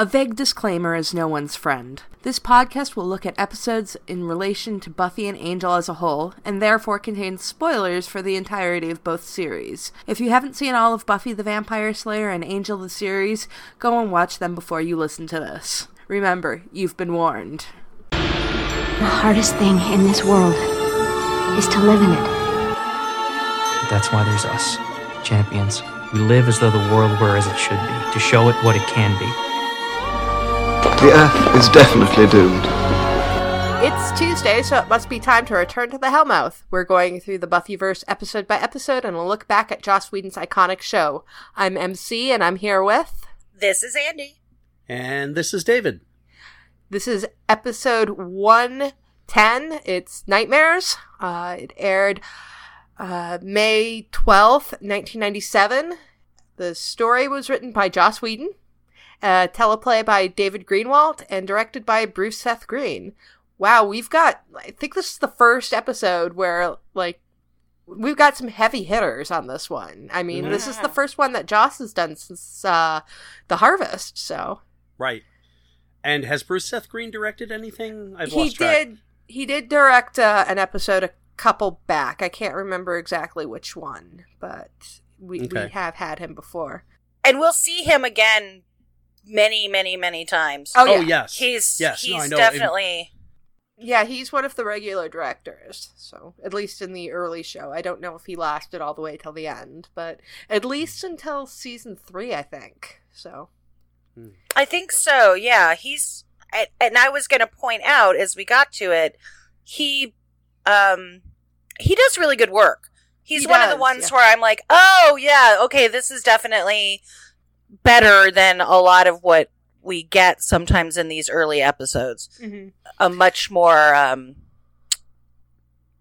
A vague disclaimer is no one's friend. This podcast will look at episodes in relation to Buffy and Angel as a whole, and therefore contains spoilers for the entirety of both series. If you haven't seen all of Buffy the Vampire Slayer and Angel the series, go and watch them before you listen to this. Remember, you've been warned. The hardest thing in this world is to live in it. That's why there's us, champions. We live as though the world were as it should be, to show it what it can be. The Earth is definitely doomed. It's Tuesday, so it must be time to return to the Hellmouth. We're going through the Buffyverse episode by episode, and we'll look back at Joss Whedon's iconic show. I'm Emcee, and I'm here with. This is Andie. And this is David. This is episode 110. It's Nightmares. Uh, it aired uh, May 12th, 1997. The story was written by Joss Whedon, uh, teleplay by David Greenwalt, and directed by Bruce Seth Green. Wow, we've got, I think this is the first episode where, like, we've got some heavy hitters on this one. I mean, this is the first one that Joss has done since uh, The Harvest, so. Right. And has Bruce Seth Green directed anything? I've he lost track. did he did direct uh, an episode a couple back i can't remember exactly which one but we, we have had him before And we'll see him again many, many, many times. oh yeah Oh yes. He's yes. he's no, definitely yeah he's one of the regular directors so at least in the early show i don't know if he lasted all the way till the end but at least until season three i think so I think so. Yeah, he's and- and I was going to point out as we got to it, he um he does really good work. He's He one of the ones yeah. where I'm like, "Oh, yeah, okay, this is definitely better than a lot of what we get sometimes in these early episodes. mm-hmm. A much more um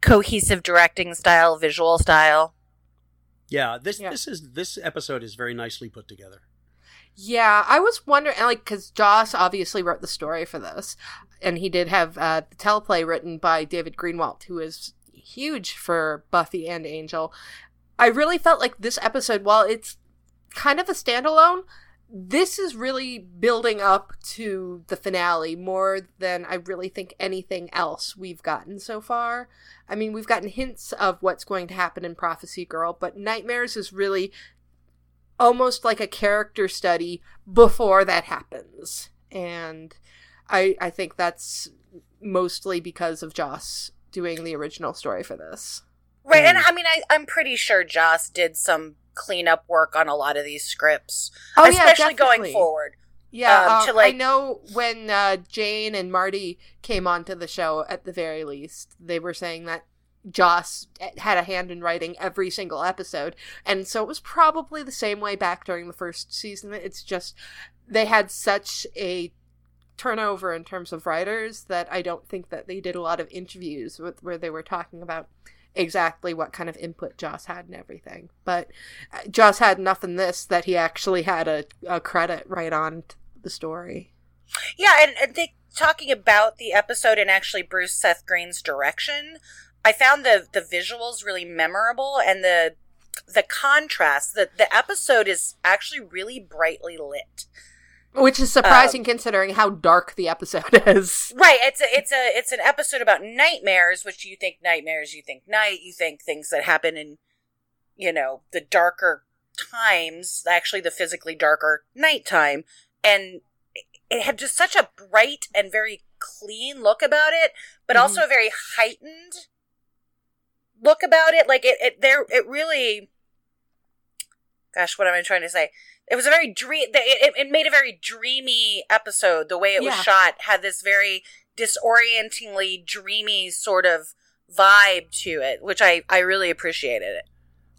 cohesive directing style, visual style. Yeah, this Yeah. this is this episode is very nicely put together. Yeah, I was wondering, like, because Joss obviously wrote the story for this, and he did have uh, the teleplay written by David Greenwalt, who is huge for Buffy and Angel. I really felt like this episode, while it's kind of a standalone, this is really building up to the finale more than I really think anything else we've gotten so far. I mean, we've gotten hints of what's going to happen in Prophecy Girl, but Nightmares is really almost like a character study before that happens. And I I think that's mostly because of Joss doing the original story for this. Right, and Mm. I mean, I, I'm pretty sure Joss did some cleanup work on a lot of these scripts, Oh yeah, especially going forward. Yeah, um, uh, to, like- I know when uh, Jane and Marty came onto the show, at the very least, they were saying that Joss had a hand in writing every single episode, and so it was probably the same way back during the first season. It's just they had such a turnover in terms of writers that I don't think that they did a lot of interviews with where they were talking about exactly what kind of input Joss had and everything. But uh, Joss had enough in this that he actually had a, a credit right on the story. Yeah, and, and they talking about the episode and actually Bruce Seth Green's direction. I found the the visuals really memorable and the the contrast. The the episode is actually really brightly lit. Which is surprising considering how dark the episode is. Right, it's a it's a it's an episode about nightmares, which you think nightmares, you think night, you think things that happen in you know, the darker times, actually the physically darker nighttime. And it had just such a bright and very clean look about it, but Mhm. also a very heightened look about it. Like it, it there it really gosh, what am I trying to say? It was a very dream. It, it made a very dreamy episode. The way it was Yeah. shot had this very disorientingly dreamy sort of vibe to it, which I I really appreciated it.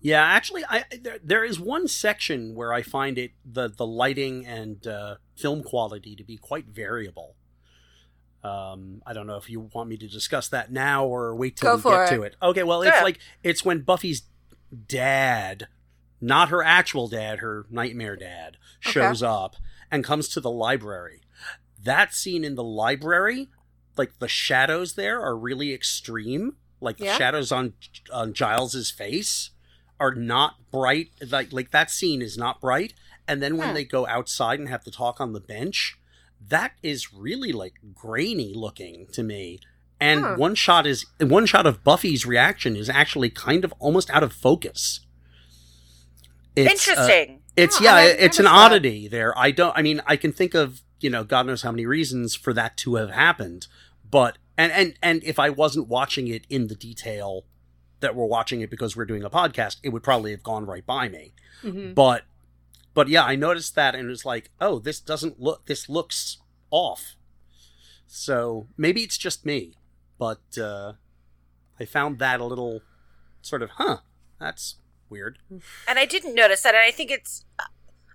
Yeah, actually, I there, there is one section where I find it the the lighting and uh, film quality to be quite variable. Um, I don't know if you want me to discuss that now or wait till Go we get it. to it. Okay, well, it's Yeah. like it's when Buffy's dad, not her actual dad, her nightmare dad, Okay. shows up and comes to the library. That scene in the library, like the shadows there are really extreme. Like Yeah. the shadows on on Giles's face are not bright. Like like that scene is not bright. And then when Hmm. they go outside and have to talk on the bench, that is really like grainy looking to me. And Huh. one shot is one shot of Buffy's reaction is actually kind of almost out of focus. It's, uh, Interesting. it's Oh, yeah, it's an oddity there. I don't. I mean, I can think of you know, God knows how many reasons for that to have happened. But and and and if I wasn't watching it in the detail that we're watching it because we're doing a podcast, it would probably have gone right by me. Mhm. But but yeah, I noticed that and it was like, oh, this doesn't look. This looks off. So maybe it's just me, but uh, I found that a little sort of, huh? That's weird. And I didn't notice that. And I think it's, I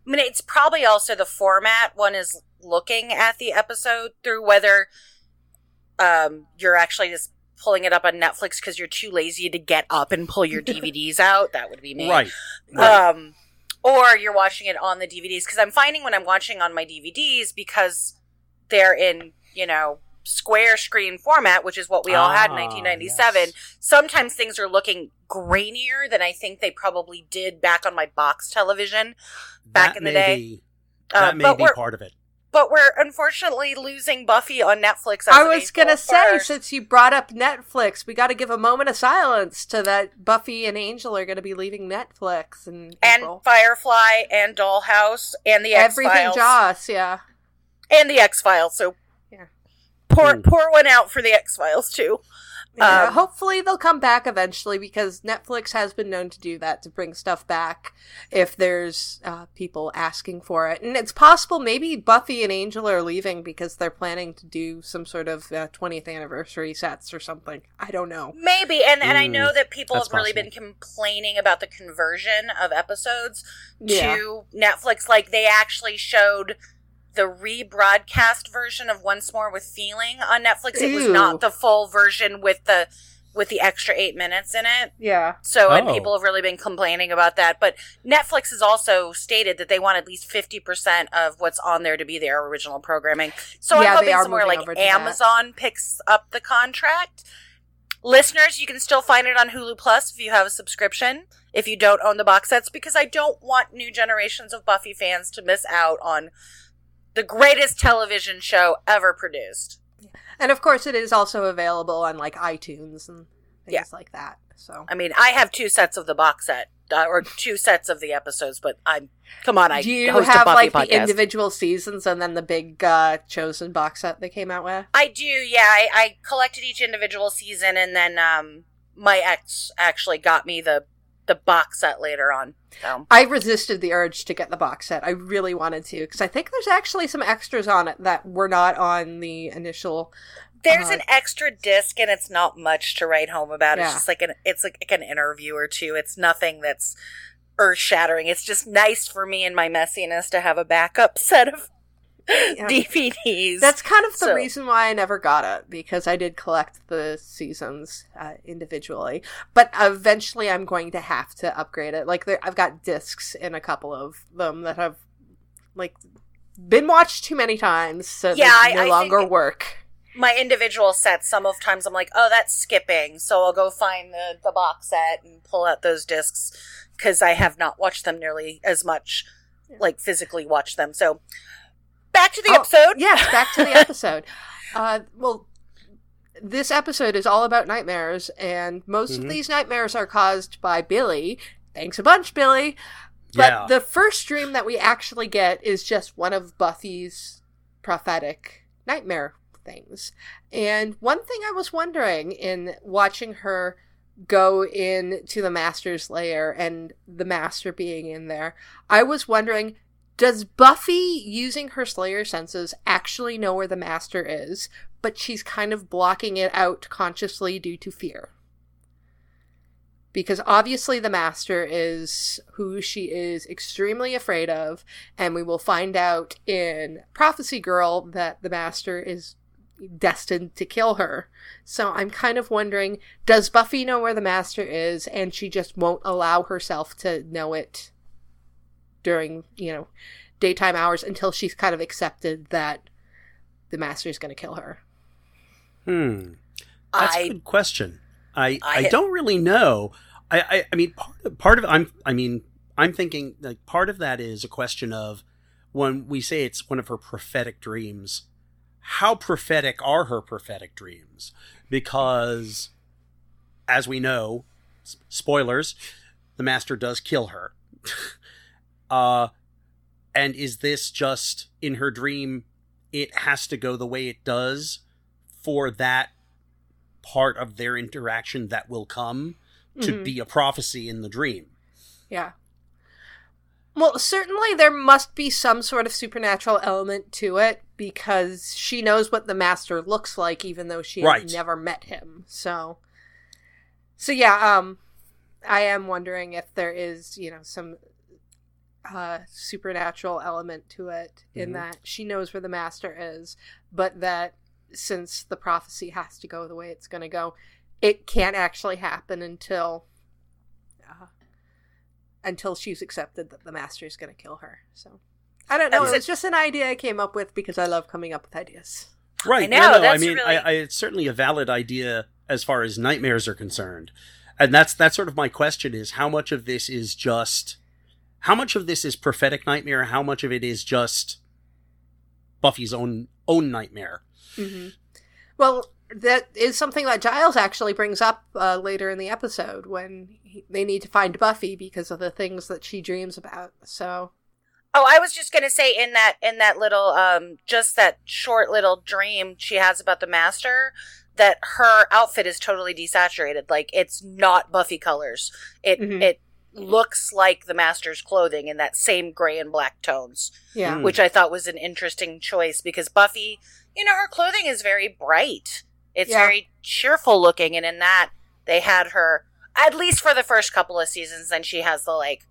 mean, it's probably also the format one is looking at the episode through whether um, you're actually just pulling it up on Netflix because you're too lazy to get up and pull your DVDs out. That would be me. Right. right. Um, or you're watching it on the DVDs because I'm finding when I'm watching on my DVDs because they're in you know square screen format, which is what we all had in Ah, 1997. yes. Sometimes things are looking grainier than I think they probably did back on my box television. back That in the may day. be- Uh, that may but be we're part of it. but we're unfortunately losing Buffy on Netflix. as I was gonna say, since you brought up Netflix, we got to give a moment of silence to that Buffy and Angel are going to be leaving Netflix in and April. Firefly and Dollhouse and the X Everything Files Joss, yeah. and the X Files. So Yeah. Pour Hmm. pour one out for the X Files too. Yeah, Um, hopefully they'll come back eventually because Netflix has been known to do that to bring stuff back if there's uh, people asking for it. And it's possible maybe Buffy and Angel are leaving because they're planning to do some sort of uh, 20th anniversary sets or something. I don't know. Maybe, and and I Mm, know that people have really possible. been complaining about the conversion of episodes Yeah. to Netflix. Like they actually showed the rebroadcast version of Once More with Feeling on Netflix. It was not the full version with the with the extra eight minutes in it. Yeah. So, and Oh. people have really been complaining about that. But Netflix has also stated that they want at least 50% of what's on there to be their original programming. So Yeah, I'm hoping somewhere like over to that. Amazon picks up the contract. Listeners, you can still find it on Hulu Plus if you have a subscription. If you don't own the box sets, because I don't want new generations of Buffy fans to miss out on the greatest television show ever produced. And of course, it is also available on like iTunes and things Yeah. like that. So. I mean, I have two sets of the box set, uh, or two sets of the episodes, but I'm come on, I Do you have like podcast. the individual seasons and then the big uh, chosen box set they came out with? I do, yeah. I, I collected each individual season, and then um, my ex actually got me the the box set later on. So I resisted the urge to get the box set. I really wanted to because I think there's actually some extras on it that were not on the initial. there's Uh, an extra disc, and it's not much to write home about. Yeah. It's just like an it's like, an interview or two. It's nothing that's earth shattering. It's just nice for me and my messiness to have a backup set of DVDs. That's kind of the So- reason why I never got it because I did collect the seasons uh, individually. But eventually, I'm going to have to upgrade it. Like there, I've got discs in a couple of them that have like been watched too many times, so Yeah, they I- no I longer work. my individual sets, some of times I'm like, oh, that's skipping. So I'll go find the, the box set and pull out those discs because I have not watched them nearly as much, like physically watched them. So back to the Oh, episode. Yes, back to the episode. uh, well, this episode is all about nightmares, and most Mhm. of these nightmares are caused by Billy. Thanks a bunch, Billy. But Yeah. the first dream that we actually get is just one of Buffy's prophetic nightmare things. And one thing I was wondering in watching her go in to the master's lair and the master being in there, I was wondering does Buffy using her slayer senses actually know where the master is, but she's kind of blocking it out consciously due to fear? because obviously the master is who she is extremely afraid of and we will find out in prophecy girl that the master is destined to kill her so i'm kind of wondering does buffy know where the master is and she just won't allow herself to know it during you know daytime hours until she's kind of accepted that the master is going to kill her Hmm. That's a I good question. I I- I, don't really know. I, I I mean part of, part of I'm I mean I'm thinking like part of that is a question of when we say it's one of her prophetic dreams, how prophetic are her prophetic dreams? Because, as we know, spoilers, the master does kill her. uh, and is this just in her dream? It has to go the way it does for that part of their interaction that will come to Mhm. be a prophecy in the dream. Yeah. Well, certainly there must be some sort of supernatural element to it because she knows what the master looks like even though she Right. has never met him. So So yeah, um I am wondering if there is, you know, some uh supernatural element to it in Mhm. that she knows where the master is, but that since the prophecy has to go the way it's going to go, it can't actually happen until uh, until she's accepted that the master is going to kill her. So I don't know. That's it just an idea I came up with because I love coming up with ideas. Right. I know, no, no, I mean, really- I, I, it's certainly a valid idea as far as nightmares are concerned, and that's that's sort of my question: is how much of this is just how much of this is prophetic nightmare? How much of it is just Buffy's own own nightmare? Mm-hmm. Well, that is something that Giles actually brings up uh, later in the episode when he, they need to find Buffy because of the things that she dreams about. So Oh, I was just gonna say in that in that little um just that short little dream she has about the master that her outfit is totally desaturated. Like it's not Buffy colors. It Mhm. it looks like the master's clothing in that same gray and black tones, yeah, Mm. which I thought was an interesting choice because Buffy, you know, her clothing is very bright. It's Yeah. very cheerful looking, and in that they had her at least for the first couple of seasons. Then she has the like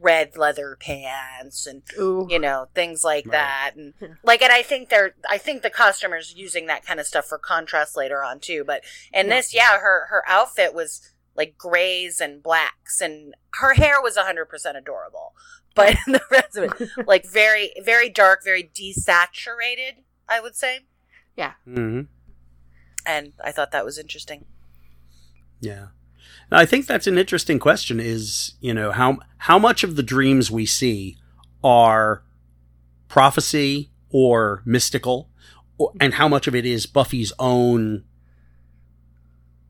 red leather pants and ooh, you know things like Right. that and like and i think they're i think the customers using that kind of stuff for contrast later on too but in Yeah. this yeah her her outfit was like grays and blacks and her hair was 100% adorable but the rest of it like very very dark very desaturated i would say Mm-hmm. and i thought that was interesting Yeah. Now, I think that's an interesting question is, you know, how how much of the dreams we see are prophecy or mystical or, and how much of it is Buffy's own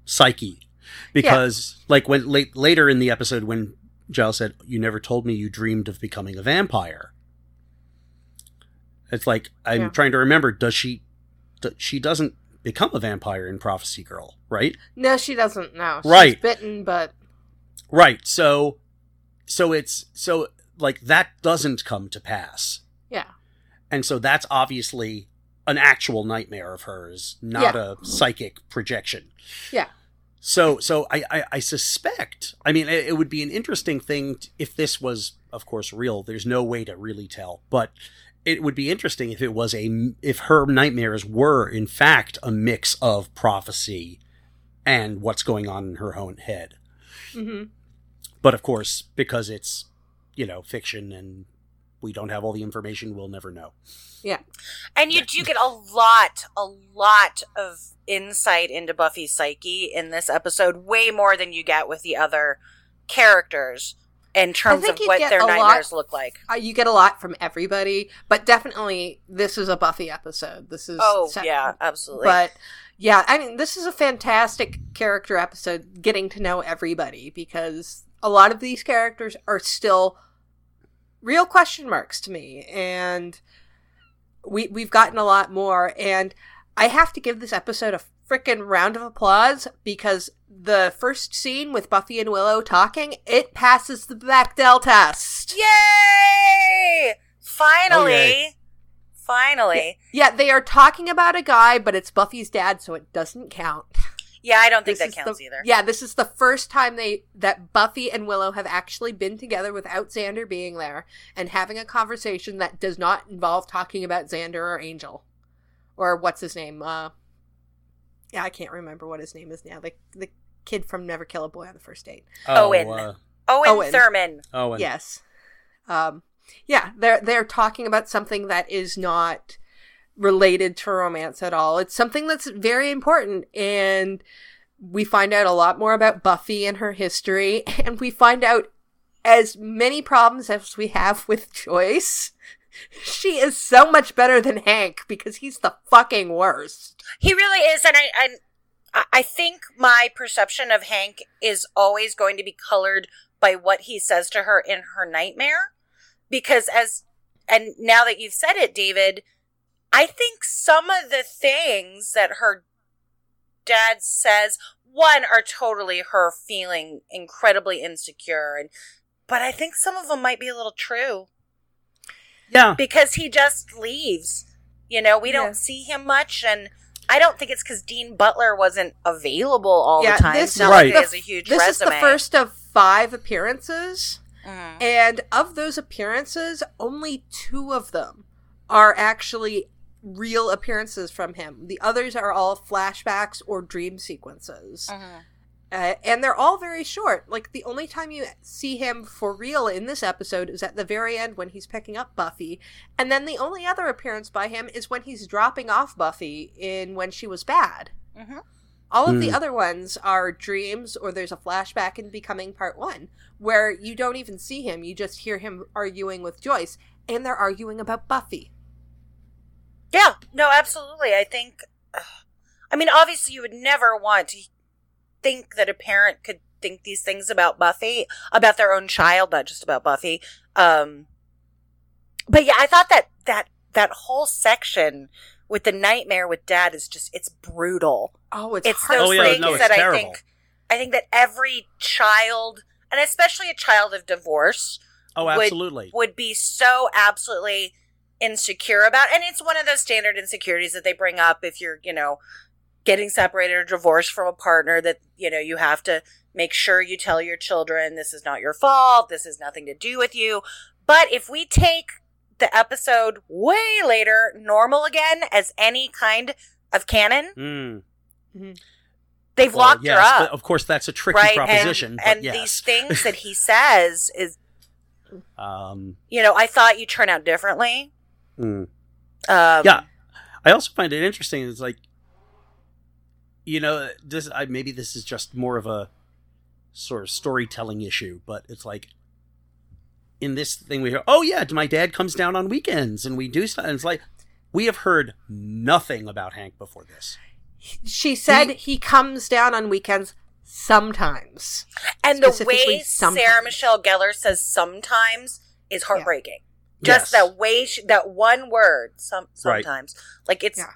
psyche? Because like when late, later in the episode when Giles said, "You never told me you dreamed of becoming a vampire." It's like I'm Yeah. trying to remember does she d- she doesn't become a vampire in Prophecy Girl, right? no, she doesn't. She's Right. bitten, but Right. So so it's so like that doesn't come to pass. yeah, And so that's obviously an actual nightmare of hers, not a psychic projection. yeah, So so I I, I suspect. I mean, it, it would be an interesting thing t- if this was, of course, real. There's no way to really tell, but it would be interesting if it was a if her nightmares were in fact a mix of prophecy and what's going on in her own head. hmm But of course, because it's, you know, fiction and we don't have all the information, we'll never know. Yeah. And you do get a lot, a lot of insight into Buffy's psyche in this episode, way more than you get with the other characters in terms of what their a lot- nightmares look like. Uh, you get a lot from everybody, but definitely this is a Buffy episode. This is Oh, se- yeah, absolutely. But yeah, I mean, this is a fantastic character episode, getting to know everybody because a lot of these characters are still real question marks to me, and we we've gotten a lot more. And I have to give this episode a freaking round of applause because the first scene with Buffy and Willow talking, it passes the Bechdel test. Yay! Finally. Yay. Finally. Yeah, they are talking about a guy, but it's Buffy's dad, so it doesn't count. Yeah, I don't think This that is counts the- either. Yeah, this is the first time they that Buffy and Willow have actually been together without Xander being there and having a conversation that does not involve talking about Xander or Angel. Or what's his name? Uh Yeah, I can't remember what his name is now. The the kid from Never Kill a Boy on the First Date. Owen. uh, Owen, Owen. Thurman. Owen. Yes. Um yeah, they're they're talking about something that is not related to romance at all. It's something that's very important and we find out a lot more about Buffy and her history and we find out as many problems as we have with Joyce. she is so much better than Hank because he's the fucking worst. He really is, and I, I, I think my perception of Hank is always going to be colored by what he says to her in her nightmare, because as, and now that you've said it, David, I think some of the things that her dad says, one, are totally her feeling incredibly insecure, and but I think some of them might be a little true Yeah. because he just leaves. You know, we Yeah. don't see him much, and I don't think it's because Dean Butler wasn't available all Yeah, the time. this not Right. like he has a huge This resume. is the first of five appearances, Mhm. and of those appearances, only two of them are actually real appearances from him. The others are all flashbacks or dream sequences. Mhm. Uh, and they're all very short. Like the only time you see him for real in this episode is at the very end when he's picking up Buffy, and then the only other appearance by him is when he's dropping off Buffy in When She Was Bad. Mhm. All of the Hmm. other ones are dreams, or there's a flashback in Becoming Part One where you don't even see him; you just hear him arguing with Joyce, and they're arguing about Buffy. Yeah, no, absolutely. I think, I mean, obviously, you would never want to think that a parent could think these things about Buffy, about their own child, not just about Buffy. Um, but yeah, I thought that that that whole section with the nightmare with dad is just it's brutal. Oh, it's, it's hard- those Oh, yeah, things no, it's that I think I think that every child and especially a child of divorce Oh, would- absolutely. would be so absolutely insecure about and it's one of those standard insecurities that they bring up if you're you know getting separated or divorced from a partner that you know you have to make sure you tell your children this is not your fault this has nothing to do with you but if we take the episode way later normal again as any kind of canon Mm. they've Well, locked yes, her up but of course, that's a tricky right proposition. and, but and yes. these things that he says is um, you know i thought you turn out differently mm. um, Yeah. I also find it interesting. It's like, you know, this. I, maybe this is just more of a sort of storytelling issue, but it's like in this thing we hear, oh yeah, my dad comes down on weekends and we do stuff. And it's like we have heard nothing about Hank before this. She said he, comes down on weekends sometimes. And the way sometimes. Sarah Michelle Gellar says sometimes is heartbreaking. Just Yes. that way, she, that one word, some Right. sometimes, like it's Yeah.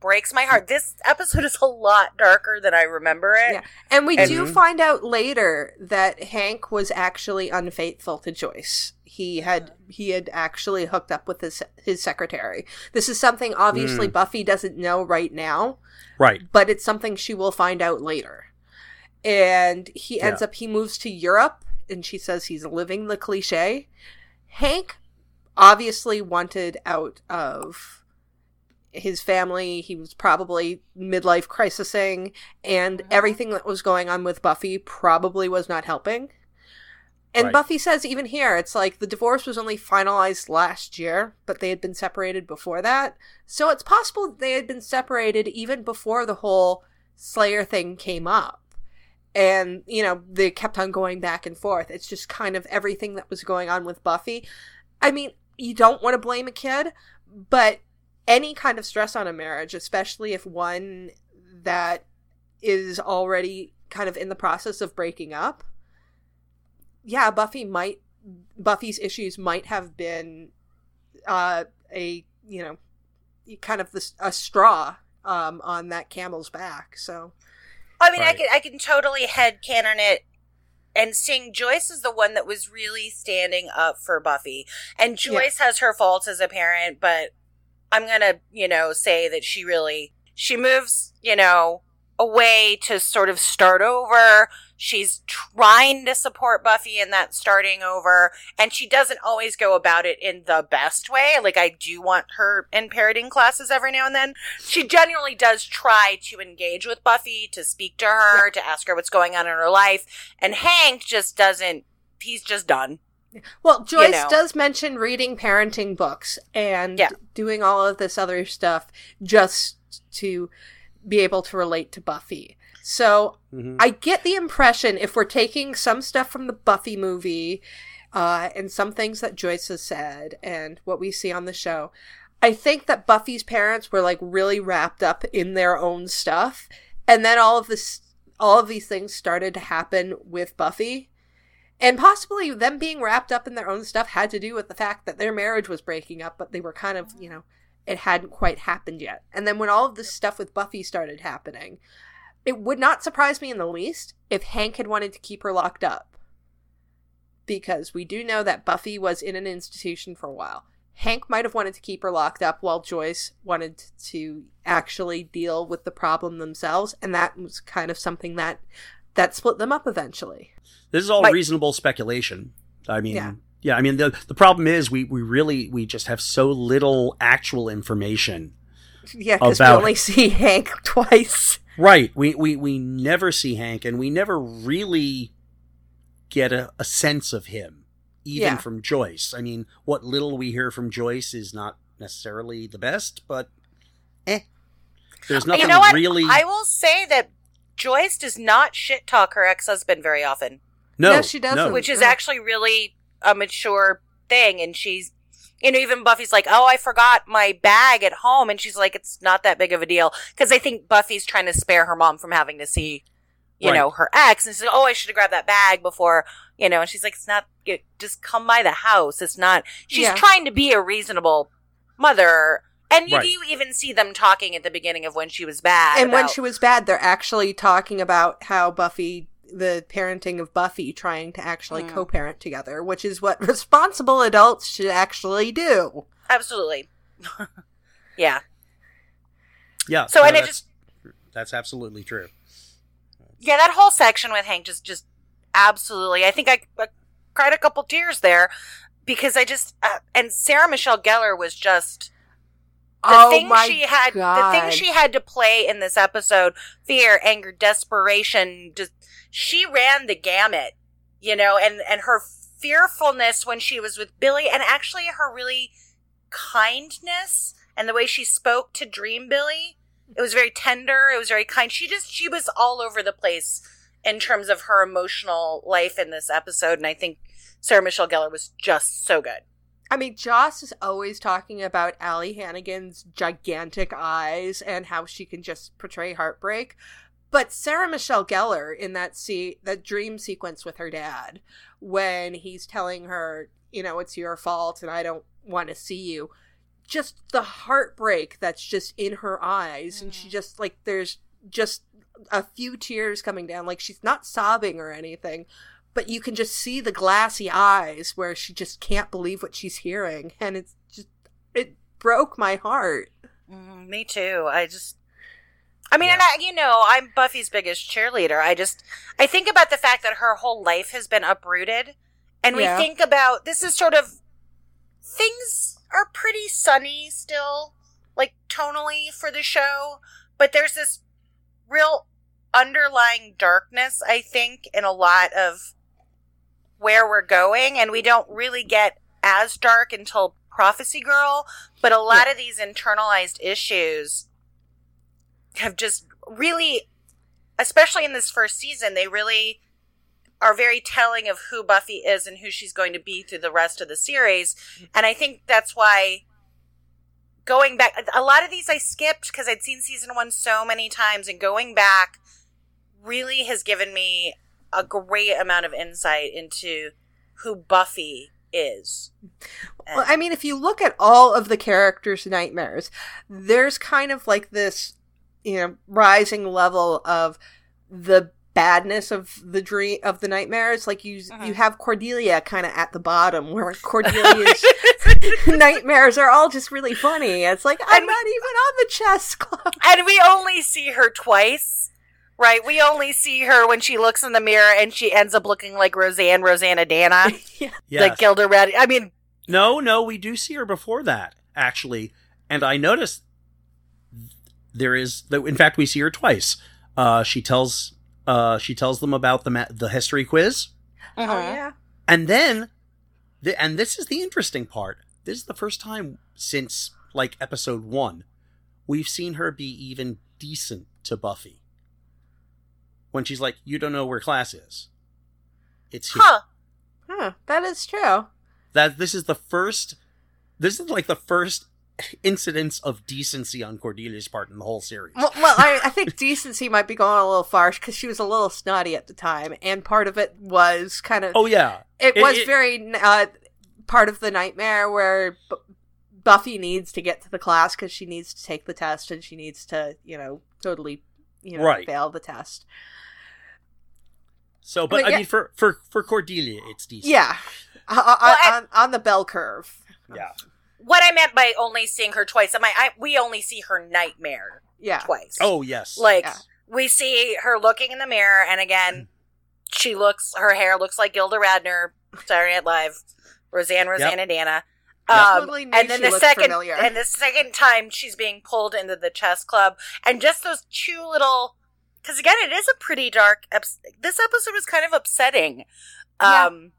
breaks my heart. This episode is a lot darker than I remember it. Yeah. And we And- do find out later that Hank was actually unfaithful to Joyce. He had he had actually hooked up with his his secretary. This is something obviously Mm. Buffy doesn't know right now, Right. but it's something she will find out later. And he ends Yeah. up he moves to Europe and she says he's living the cliche. Hank obviously wanted out of his family. He was probably midlife crisising and mm-hmm. everything that was going on with Buffy probably was not helping. And Right. Buffy says even here, it's like the divorce was only finalized last year, but they had been separated before that. So it's possible that they had been separated even before the whole Slayer thing came up. And, you know, they kept on going back and forth. It's just kind of everything that was going on with Buffy. I mean, you don't want to blame a kid, but any kind of stress on a marriage, especially if one that is already kind of in the process of breaking up, yeah, Buffy might Buffy's issues might have been uh, a you know kind of this a straw um, on that camel's back. So I mean, I can I can totally head canon it. And seeing Joyce is the one that was really standing up for Buffy. And Joyce has her faults as a parent, but I'm gonna, you know, say that she really she moves, you know, away to sort of start over. She's trying to support Buffy in that starting over, and she doesn't always go about it in the best way. Like I do want her in parenting classes every now and then. She genuinely does try to engage with Buffy, to speak to her, to ask her what's going on in her life, and Hank just doesn't. He's just done. Well, Joyce know. does mention reading parenting books and Yeah. doing all of this other stuff just to be able to relate to Buffy. So Mhm. I get the impression if we're taking some stuff from the Buffy movie uh, and some things that Joyce has said, and what we see on the show. I think that Buffy's parents were like really wrapped up in their own stuff, and then all of this, all of these things started to happen with Buffy, and possibly them being wrapped up in their own stuff had to do with the fact that their marriage was breaking up, but they were kind of, you know, it hadn't quite happened yet. And then when all of this stuff with Buffy started happening, it would not surprise me in the least if Hank had wanted to keep her locked up. Because we do know that Buffy was in an institution for a while. Hank might have wanted to keep her locked up while Joyce wanted to actually deal with the problem themselves, and that was kind of something that that split them up eventually. This is all Right. reasonable speculation. I mean, Yeah. yeah. I mean, the the problem is we we really we just have so little actual information. Yeah, because we only see Hank twice. Right. We we we never see Hank, and we never really get a, a sense of him, even Yeah. from Joyce. I mean, what little we hear from Joyce is not necessarily the best, but eh. There's nothing you know what? really. I will say that Joyce does not shit talk her ex husband very often, no, No, she doesn't. which is actually really a mature thing. And she's, you know, even Buffy's like, "Oh, I forgot my bag at home," and she's like, "It's not that big of a deal," because I think Buffy's trying to spare her mom from having to see, you Right. know, her ex, and she's like, "Oh, I should have grabbed that bag before." You know, and she's like, "It's not. It, just come by the house. It's not." She's Yeah. trying to be a reasonable mother, and you Right. do even see them talking at the beginning of when she was bad. and when she was bad, they're actually talking about how Buffy, the parenting of Buffy, trying to actually Mm. co-parent together, which is what responsible adults should actually do. Absolutely. yeah. yeah. So no, and it just that's absolutely true. yeah, that whole section with Hank just just absolutely. I think I, I cried a couple tears there because I just uh, and Sarah Michelle Gellar was just the oh thing she had God. the thing she had to play in this episode fear anger desperation just she ran the gamut you know and and her fearfulness when she was with billy and actually her really kindness and the way she spoke to dream billy. It was very tender it was very kind. She just she was all over the place in terms of her emotional life in this episode and i think sarah michelle gellar was just so good I mean, Joss is always talking about Allie Hannigan's gigantic eyes and how she can just portray heartbreak. But Sarah Michelle Gellar in that see that dream sequence with her dad, when he's telling her, you know, it's your fault and I don't want to see you, just the heartbreak that's just in her eyes, and she mm. just like there's just a few tears coming down, like she's not sobbing or anything, but you can just see the glassy eyes where she just can't believe what she's hearing and it's just it broke my heart Mm, me too. I just, I mean, and I, you know, I'm Buffy's biggest cheerleader. I just, I think about the fact that her whole life has been uprooted, and we Yeah. think about this is sort of things are pretty sunny still, like tonally for the show, but there's this real underlying darkness. I think in a lot of where we're going, and we don't really get as dark until Prophecy Girl, but a lot Yeah. of these internalized issues have just really, especially in this first season, they really are very telling of who Buffy is and who she's going to be through the rest of the series. And I think that's why going back, a lot of these I skipped because I'd seen season one so many times, and going back really has given me a great amount of insight into who Buffy is. well i mean if you look at all of the characters nightmares there's kind of like this you know rising level of the badness of the dream of the nightmares like you Mhm. you have cordelia kind of at the bottom where cordelia's nightmares are all just really funny it's like i'm And we- not even on the chess club and we only see her twice. Right, we only see her when she looks in the mirror and she ends up looking like Roseanne, Rosanna Dana, yeah Yes. like Gilda Radner. I mean, No, no, we do see her before that, actually. And I noticed there is, in fact, we see her twice. Uh, she tells, uh, she tells them about the ma- the history quiz, oh mhm. yeah and then, the, and this is the interesting part. This is the first time since like episode one we've seen her be even decent to Buffy. When she's like, "You don't know where class is. It's here." huh? Huh, that is true. That this is the first. This is like the first incidence of decency on Cordelia's part in the whole series. Well, well I, I think decency might be going a little far because she was a little snotty at the time, and part of it was kind of. oh yeah, it, it- was it- very uh, part of the nightmare where B- Buffy needs to get to the class because she needs to take the test and she needs to, you know, totally, you know, Right. fail the test. So, but But I yeah- mean, for for for Cordelia, it's decent. Yeah, uh, uh, on, on, uh, I- on, on the bell curve. yeah. What I meant by only seeing her twice, I mean, I, we only see her nightmare Yeah, twice. Oh yes. like Yeah. we see her looking in the mirror, and again, mm. she looks. Her hair looks like Gilda Radner, Saturday Night Live, Roseanne, Roseanne, Rosanna, Dana. Yep. Um, Totally knew and then she the second, familiar. and the second time she's being pulled into the chess club, and just those two little, because again, it is a pretty dark. This episode was kind of upsetting. Yeah. Um,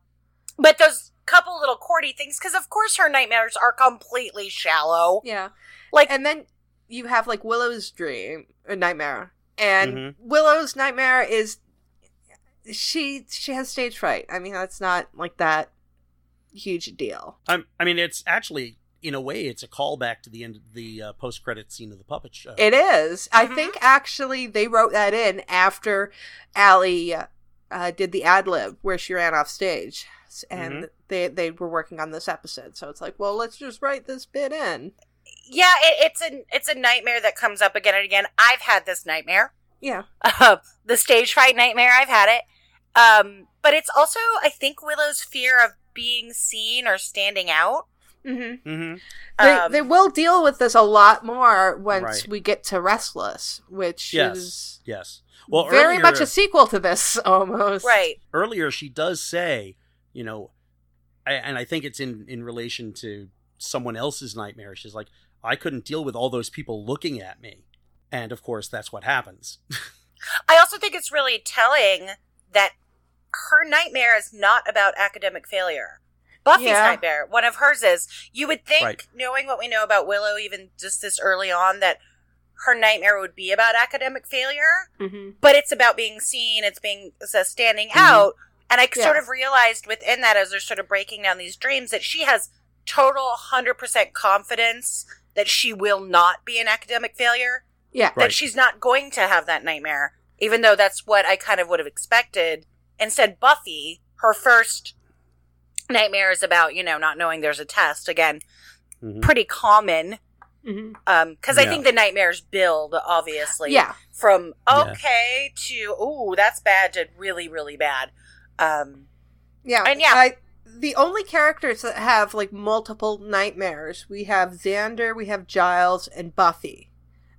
but those couple little Cordy things, because of course her nightmares are completely shallow. yeah. Like, And then you have like Willow's dream, a nightmare, and Mhm. Willow's nightmare is she she has stage fright. I mean, that's not like that huge deal. I'm, I mean, it's actually in a way, it's a callback to the end of the uh, post credit scene of the puppet show. It is. I Mhm. think actually they wrote that in after Allie uh, did the ad lib where she ran off stage, S- and they they were working on this episode. So it's like, well, let's just write this bit in. yeah, it, it's a it's a nightmare that comes up again and again. I've had this nightmare. Yeah, uh, the stage fright nightmare. I've had it. Um, but it's also, I think, Willow's fear of being seen or standing out. mm-hmm. hmm they Um, they will deal with this a lot more once Right. we get to Restless, which Yes. is Yes. Well, very earlier, much a sequel to this almost. right. earlier she does say, you know, I- and I think it's in in relation to someone else's nightmare. She's like, I couldn't deal with all those people looking at me, and of course, that's what happens. I also think it's really telling that her nightmare is not about academic failure. Buffy's Yeah. nightmare, one of hers is. You would think, Right. knowing what we know about Willow, even just this early on, that her nightmare would be about academic failure. hmm but it's about being seen it's being it's a standing Mhm. out and i Yeah. sort of realized within that as they're sort of breaking down these dreams that she has total 100% confidence that she will not be an academic failure Yeah. Right. that she's not going to have that nightmare even though that's what i kind of would have expected instead buffy her first nightmare is about you know not knowing there's a test again Mhm. pretty common hmm um because i think the nightmares build obviously Yeah. from Yeah. okay to ooh that's bad to really really bad um Yeah, And yeah. I, the only characters that have like multiple nightmares, we have Xander, we have Giles, and Buffy.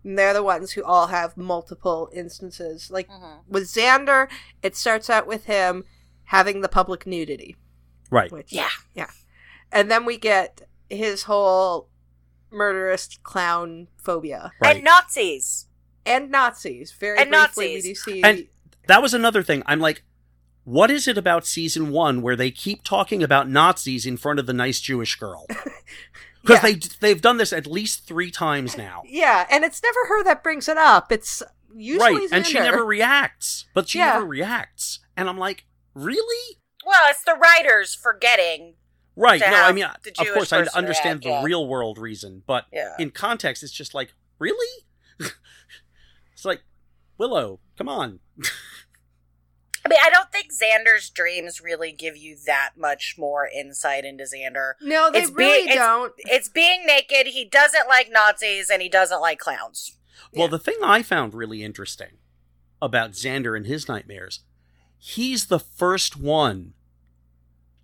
And they're the ones who all have multiple instances. Like mm-hmm. with Xander, it starts out with him having the public nudity, right. which yeah yeah, and then we get his whole murderous clown phobia Right. and nazis and Nazis. Very And briefly, Nazis. we do see And- That was another thing. I'm like, what is it about season one where they keep talking about Nazis in front of the nice Jewish girl? Because Yeah. they they've done this at least three times now. yeah, and it's never her that brings it up. It's usually right, and she never reacts. But she Yeah. never reacts, and I'm like, really? well it's the writers forgetting Right. No, I mean, of course, I understand react, the yeah. real world reason, but yeah in context, it's just like, really? it's like, Willow, come on. i mean i don't think xander's dreams really give you that much more insight into xander No, they It's really being- it's- don't. it's being naked he doesn't like nazis and he doesn't like clowns Well, Yeah. the thing I found really interesting about Xander and his nightmares, he's the first one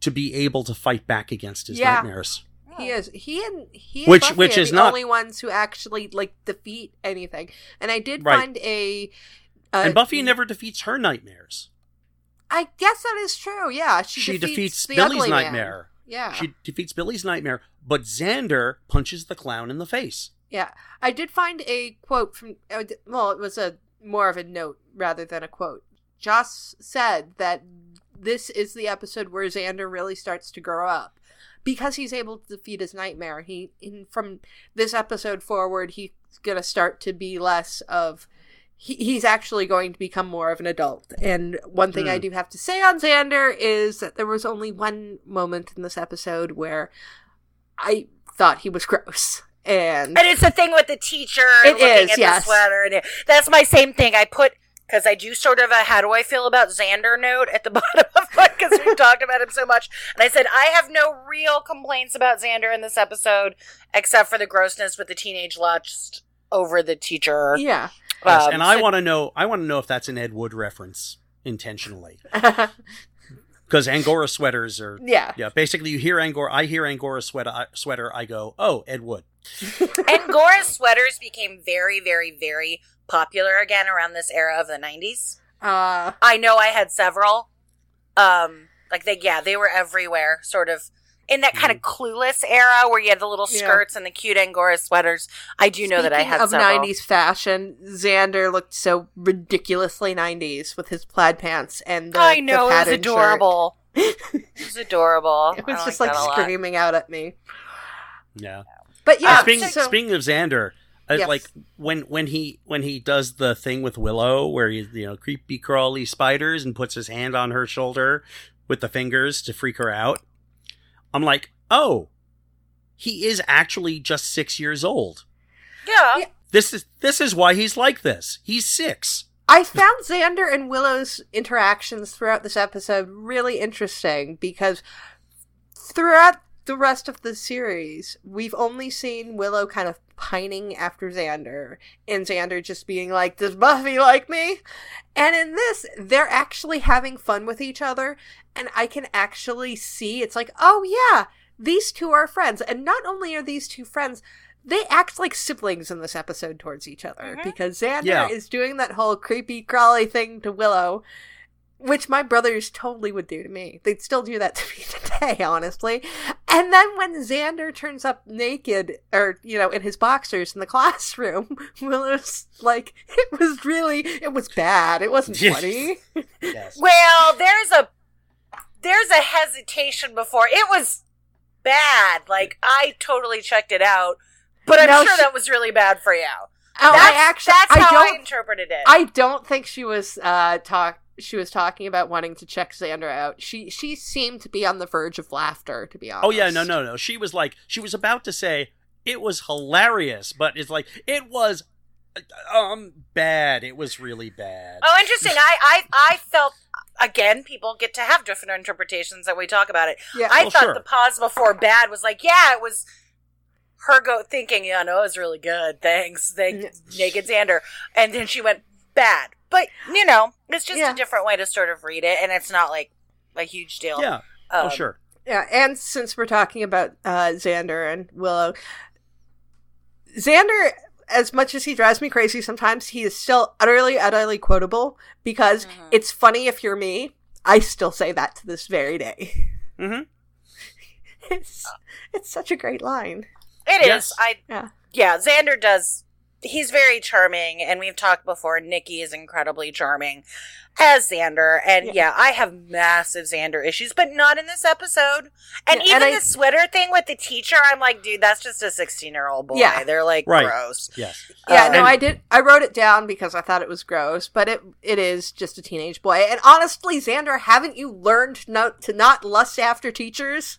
to be able to fight back against his Yeah. nightmares. He is. He and he and Which- Buffy which are is the not- only ones who actually like defeat anything. And I did Right. find a. Uh, and Buffy never defeats her nightmares. I guess that is true. Yeah, she, She, defeats, defeats, Billy's ugly man. nightmare. Yeah, She defeats Billy's nightmare, but Xander punches the clown in the face. yeah. I did find a quote from. uh, Well, it was a more of a note rather than a quote. Joss said that this is the episode where Xander really starts to grow up because he's able to defeat his nightmare. He in, from this episode forward, he's gonna start to be less of he, he's actually going to become more of an adult. And one thing I Hmm. do have to say on Xander is that there was only one moment in this episode where I thought he was gross. And And it's the thing with the teacher It looking is, at yes. the sweater. And it, that's my same thing. I put because I do sort of a how do I feel about Xander note at the bottom of it because we've talked about him so much. And I said I have no real complaints about Xander in this episode except for the grossness with the teenage lust over the teacher. yeah. Yes, Um, and I want to know. I want to know if that's an Ed Wood reference intentionally, because Angora sweaters are. yeah. Yeah, basically, you hear Angora. I hear Angora sweater. I, sweater. I go, oh, Ed Wood. Angora sweaters became very, very, very popular again around this era of the 90s. Uh, I know I had several. Um, like they, yeah, they were everywhere, sort of in that kind of clueless era where you had the little Yeah. skirts and the cute Angora sweaters. I do know that I Speaking had of several. 90s fashion. Xander looked so ridiculously 90s with his plaid pants and the, I know the it was patterned shirt. adorable. it was adorable. It was just like like that a lot. screaming out at me. Yeah. But yeah, Uh, speaking, so, speaking of Xander, uh, Yes. like when when he when he does the thing with Willow, where he you know creepy crawly spiders and puts his hand on her shoulder with the fingers to freak her out, I'm like, oh, he is actually just six years old. Yeah. Yeah. This is this is why he's like this. He's six. I found Xander and Willow's interactions throughout this episode really interesting because throughout the rest of the series, we've only seen Willow kind of pining after Xander, and Xander just being like, Does Buffy like me? And in this, they're actually having fun with each other, and I can actually see it's like, Oh, yeah, these two are friends. And not only are these two friends, they act like siblings in this episode towards each other Mhm. because Xander Yeah. is doing that whole creepy crawly thing to Willow, which my brothers totally would do to me. They'd still do that to me today, honestly. And then when Xander turns up naked, or, you know, in his boxers in the classroom, Willow's like, it was really, it was bad. It wasn't funny. Yes. Well, there's a there's a hesitation before it was bad. Like I totally checked it out, but I'm No, sure she- that was really bad for you. Oh, that's, I actually, that's how I, don't, interpreted it. I don't think she was uh talk. She was talking about wanting to check Xander out. She she seemed to be on the verge of laughter. To be honest. Oh yeah, no, no, no. She was like, she was about to say it was hilarious, but it's like it was uh, um bad. It was really bad. Oh, interesting. I, I I felt again. People get to have different interpretations that we talk about it. Yeah. I Well, thought sure. the pause before bad was like, yeah, it was her go thinking, yeah, no, it was really good. Thanks, thank naked Xander, and then she went bad. But you know, it's just Yeah. a different way to sort of read it, and it's not like a huge deal. yeah. oh Um, sure. Yeah, and since we're talking about uh, Xander and Willow, Xander, as much as he drives me crazy sometimes, he is still utterly, utterly quotable because Mhm. it's funny if you're me. I still say that to this very day. Mm-hmm. It's it's such a great line. It is. Yes. I Yeah. yeah. Xander does. He's very charming, and we've talked before. Nikki is incredibly charming as Xander, and Yeah. yeah, I have massive Xander issues, but not in this episode. And Yeah, even and I- the sweater thing with the teacher, I'm like, dude, that's just a 16 year old boy. Yeah. They're like Right. gross. Yes. Yeah, Um, no, I did. I wrote it down because I thought it was gross, but it it is just a teenage boy. And honestly, Xander, haven't you learned not to not lust after teachers?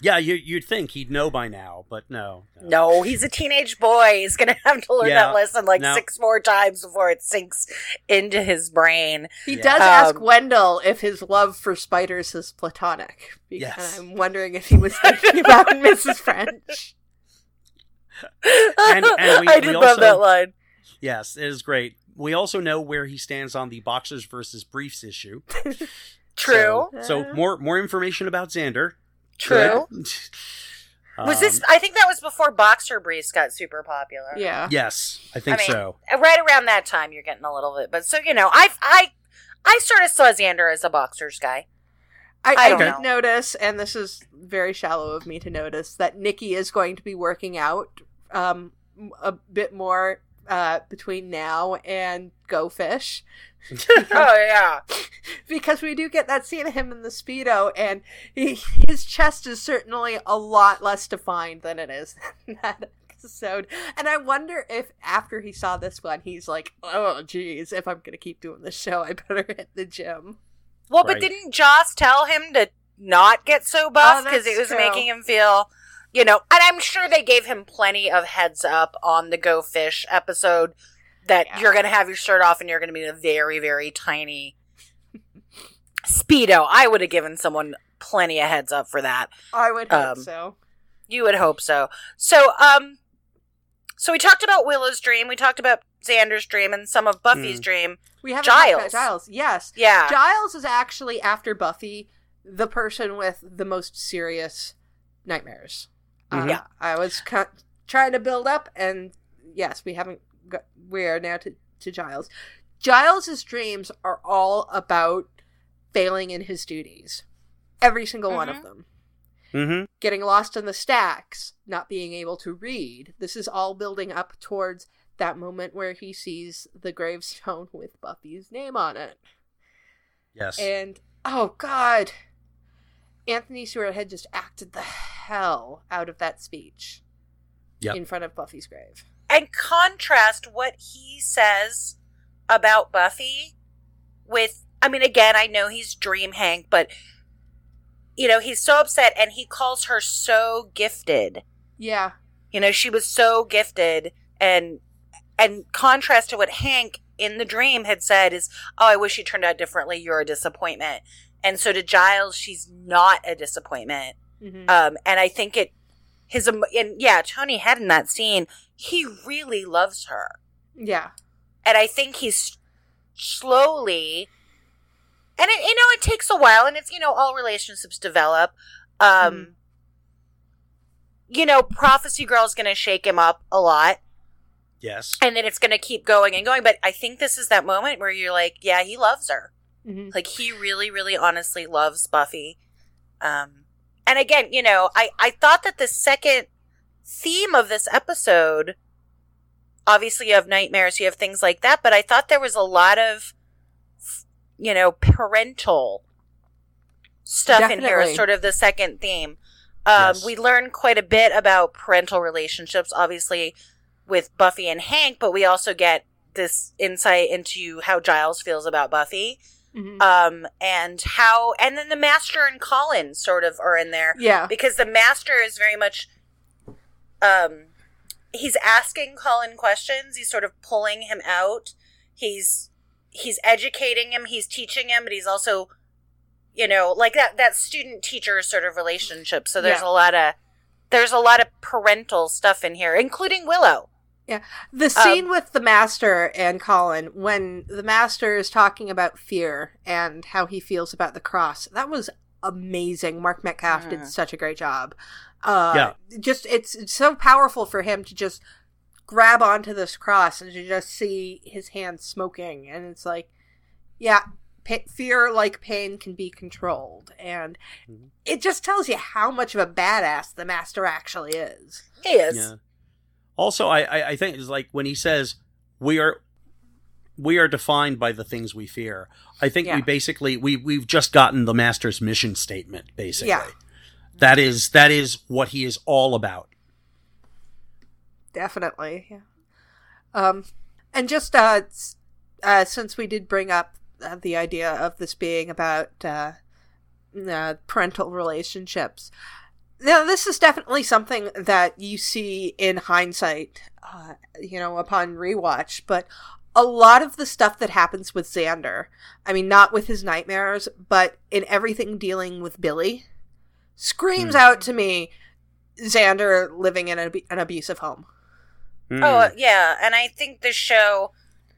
Yeah, you you'd think he'd know by now, but no. No, he's a teenage boy. He's gonna have to learn Yeah. that lesson like No. six more times before it sinks into his brain. He Yeah. does ask Um, Wendell if his love for spiders is platonic. Be- Yes. I'm wondering if he was thinking about Mrs. French. And- and we- I we did also- love that line. Yes, it is great. We also know where he stands on the boxers versus briefs issue. True. So, so more more information about Xander. True. Good. Was this? Um, I think that was before boxer briefs got super popular. Yeah. Yes, I think I mean, so. right around that time, you're getting a little bit. But so you know, I I I sort of saw Xander as a boxers guy. I, I I, don't did know. notice, and this is very shallow of me to notice, that Nikki is going to be working out um, a bit more uh, between now and Go Fish. Oh yeah, because we do get that scene of him in the speedo, and he, his chest is certainly a lot less defined than it is in that episode. And I wonder if after he saw this one, he's like, oh, geez, if I'm going to keep doing this show, I better hit the gym. Well, Right. but didn't Joss tell him to not get so oh, buff Oh, because that's it was true. making him feel, you know? And I'm sure they gave him plenty of heads up on the Go Fish episode that Yeah. you're going to have your shirt off and you're going to be in a very, very tiny speedo. I would have given someone plenty of heads up for that. I would hope Um, so. You would hope so. So, um, so we talked about Willow's dream. We talked about Xander's dream and some of Buffy's Hmm. dream. We haven't about Giles. Giles. Yes. Yeah. Giles is actually, after Buffy, the person with the most serious nightmares. Uh, Mhm. Yeah. I was cu- trying to build up, and yes, we haven't got, we are now to, to Giles. Giles's dreams are all about failing in his duties. Every single one of Mhm. them. Mm-hmm. Getting lost in the stacks, not being able to read. This is all building up towards that moment where he sees the gravestone with Buffy's name on it. Yes. And oh god, Anthony Stewart Head just acted the hell out of that speech Yep. in front of Buffy's grave. And contrast what he says about Buffy with I mean again I know he's dream Hank but you know he's so upset and he calls her so gifted. Yeah, you know she was so gifted and and contrast to what Hank in the dream had said is oh I wish you turned out differently. You're a disappointment. And so to Giles she's not a disappointment. Hmm um and I think it his emo- and yeah Tony Head in that scene he really loves her yeah, and I think he's slowly, and it, you know, it takes a while, and it's you know, all relationships develop. Um, Mhm. you know, Prophecy Girl's going to shake him up a lot, yes. and then it's going to keep going and going. But I think this is that moment where you're like, yeah, he loves her. hmm Like he really, really, honestly loves Buffy. Um, and again, you know, I I thought that the second theme of this episode, obviously, you have nightmares, you have things like that, but I thought there was a lot of, you know, parental stuff in here sort of the second theme. Um, Yes. We learn quite a bit about parental relationships, obviously, with Buffy and Hank, but we also get this insight into how Giles feels about Buffy hmm um and how and then the master and colin sort of are in there. Yeah, because the master is very much um he's asking colin questions. He's sort of pulling him out. He's he's educating him. He's teaching him but he's also you know like that that student teacher sort of relationship. So there's Yeah. a lot of there's a lot of parental stuff in here including willow The scene with the master and Colin, when the master is talking about fear and how he feels about the cross, that was amazing. Mark Metcalf did Mhm. such a great job. Uh, Yeah. Just, it's, it's so powerful for him to just grab onto this cross and to just see his hand smoking. And it's like, yeah, pa- fear like pain can be controlled. And mm-hmm. it just tells you how much of a badass the master actually is. he is Yeah. Also, I, I I think it's like when he says we are we are defined by the things we fear. I think Yeah. we basically we we've just gotten the master's mission statement. Basically, Yeah. that is that is what he is all about. Definitely, yeah. Um, and just uh, uh, since we did bring up uh, the idea of this being about uh, uh, parental relationships, now this is definitely something that you see in hindsight, uh, you know, upon rewatch. But a lot of the stuff that happens with Xander, I mean, not with his nightmares, but in everything dealing with Billy, screams Hmm. out to me Xander living in an, an abusive home. Hmm. Oh, yeah. And I think the show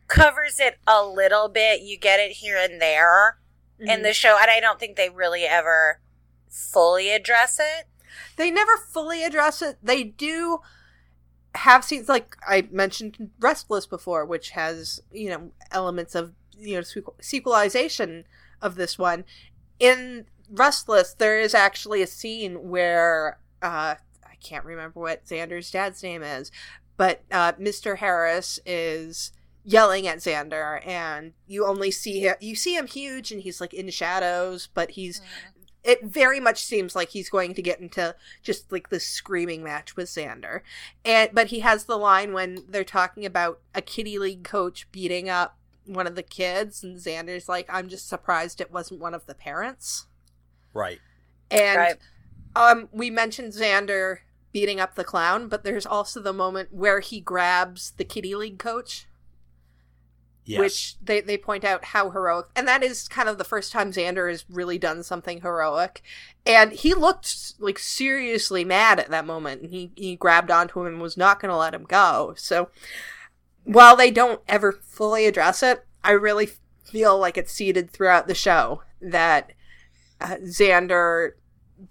covers it a little bit. You get it here and there Mm-hmm. in the show. And I don't think they really ever fully address it. They never fully address it. They do have scenes like I mentioned Restless before, which has you know elements of you know sequelization of this one. In Restless, there is actually a scene where uh, I can't remember what Xander's dad's name is, but uh, Mr. Harris is yelling at Xander, and you only see him. You see him huge, and he's like in shadows, but he's it very much seems like he's going to get into just like this screaming match with Xander. And but he has the line when they're talking about a kitty league coach beating up one of the kids and Xander's like I'm just surprised it wasn't one of the parents. Right. And Right. um we mentioned Xander beating up the clown, but there's also the moment where he grabs the kitty league coach Yes. which they, they point out how heroic and that is kind of the first time xander has really done something heroic. And he looked like seriously mad at that moment and he, he grabbed onto him and was not going to let him go. So while they don't ever fully address it i really feel like it's seeded throughout the show that uh, xander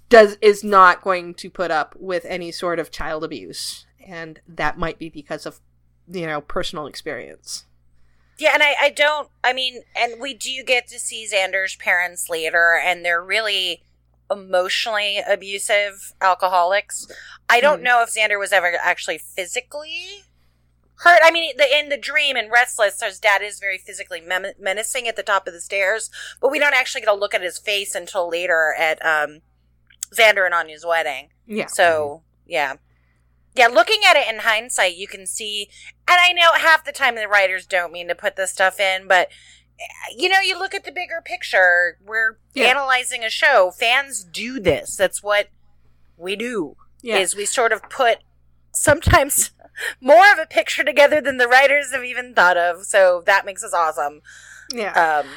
does is not going to put up with any sort of child abuse and that might be because of you know personal experience Yeah, and I, I don't. I mean, and we do get to see Xander's parents later, and they're really emotionally abusive alcoholics. I don't Hmm. know if Xander was ever actually physically hurt. I mean, the, in the dream and Restless, his dad is very physically men- menacing at the top of the stairs, but we don't actually get a look at his face until later at um, Xander and Anya's wedding. yeah So yeah, yeah. Looking at it in hindsight, you can see, and I know half the time the writers don't mean to put this stuff in, but eh, you know, you look at the bigger picture. We're Yeah. analyzing a show. Fans do this. That's what we do. yeah Is we sort of put sometimes more of a picture together than the writers have even thought of. So that makes us awesome. yeah Um,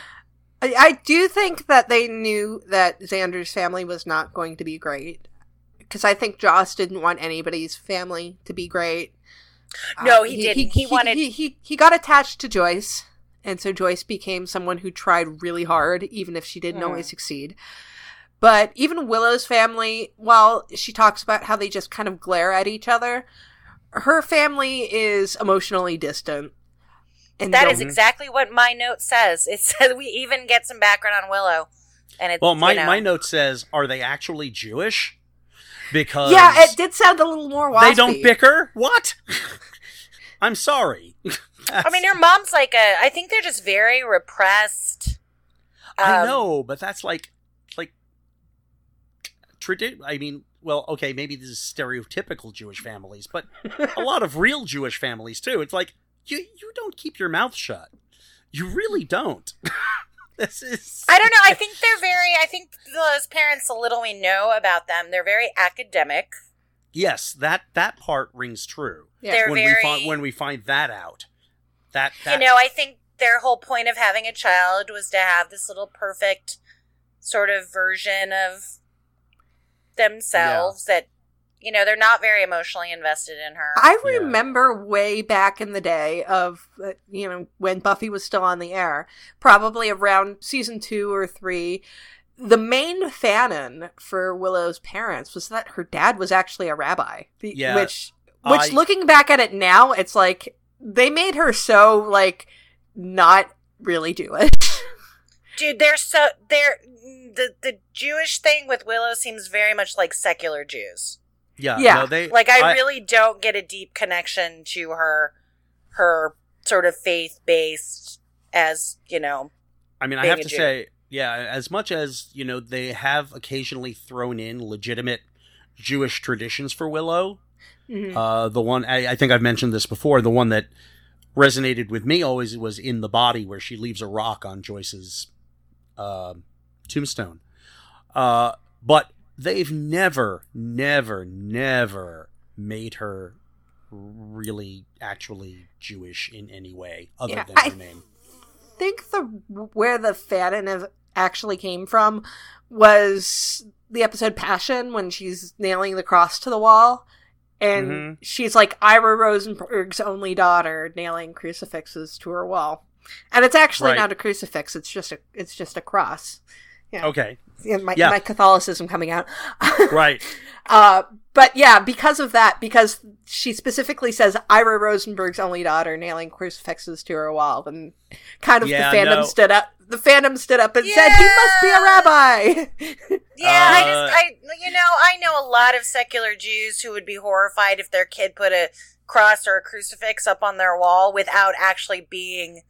I, I do think that they knew that Xander's family was not going to be great. Because I think Joss didn't want anybody's family to be great. No, Uh, he didn't. He wanted- He, he, he got attached to Joyce. And so Joyce became someone who tried really hard, even if she didn't Mhm. always succeed. But even Willow's family, while she talks about how they just kind of glare at each other, her family is emotionally distant. And that exactly what my note says. It says we even get some background on Willow, and it's Well, my, you know, my note says, are they actually Jewish? Because Yeah, it did sound a little more waspy. they don't bicker. What? I'm sorry. I mean, their mom's like a. I think they're just very repressed. I Um, know, but that's like like tradi- I mean, well, okay, maybe this is stereotypical Jewish families, but a lot of real Jewish families too. It's like you you don't keep your mouth shut. You really don't. this is I don't know. I think they're very. I think those parents, the little we know about them, they're very academic. yes, that that part rings true. Yeah. They're when very. we find when we find that out. That, that you know, I think their whole point of having a child was to have this little perfect sort of version of themselves that you know they're not very emotionally invested in her. I Yeah. remember way back in the day of, uh, you know, when Buffy was still on the air, probably around season two or three. The main fanon for Willow's parents was that her dad was actually a rabbi. The- Yeah, Which, which I- looking back at it now, it's like they made her so, like, not really Jewish. Dude, they're so they're the the Jewish thing with Willow seems very much like secular Jews. Yeah, Yeah. no, they Like I, really don't get a deep connection to her her sort of faith based as, you know. I mean, I have to Jew. say, yeah, as much as, you know, they have occasionally thrown in legitimate Jewish traditions for Willow, Mhm. uh, the one, I, I think I've mentioned this before, the one that resonated with me always was in the body where she leaves a rock on Joyce's uh, tombstone. Uh, but they've never, never, never made her really actually Jewish in any way other Yeah, than her I- name. I think the where the fanon of actually came from was the episode Passion when she's nailing the cross to the wall. And Mhm. she's like Ira Rosenberg's only daughter nailing crucifixes to her wall. And it's actually Right. not a crucifix, it's just a it's just a cross. Yeah. Okay, And my, Yeah. my Catholicism coming out. right. Uh, but yeah, because of that, because she specifically says Ira Rosenberg's only daughter nailing crucifixes to her wall, and kind of Yeah, the fandom no. stood up. The fandom stood up and said he must be a rabbi. Yeah, I Uh, just I you know, I know a lot of secular Jews who would be horrified if their kid put a cross or a crucifix up on their wall without actually being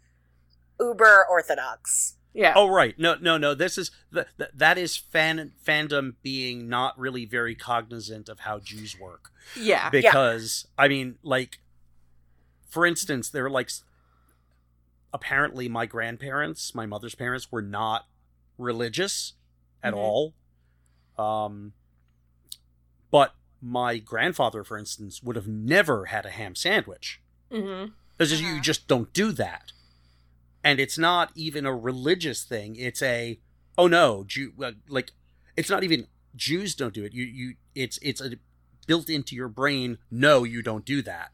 uber orthodox. Yeah. Oh right, no, no, no. This is th- th- that is fan fandom being not really very cognizant of how Jews work. yeah. Because I mean, like, for instance, they're like, apparently my grandparents, my mother's parents, were not religious at Mhm. all. Um, but my grandfather, for instance, would have never had a ham sandwich. Mm-hmm. Because Uh-huh. you just don't do that. And it's not even a religious thing. It's a oh no, Jew like it's not even Jews don't do it. You you it's it's a built into your brain. No, you don't do that.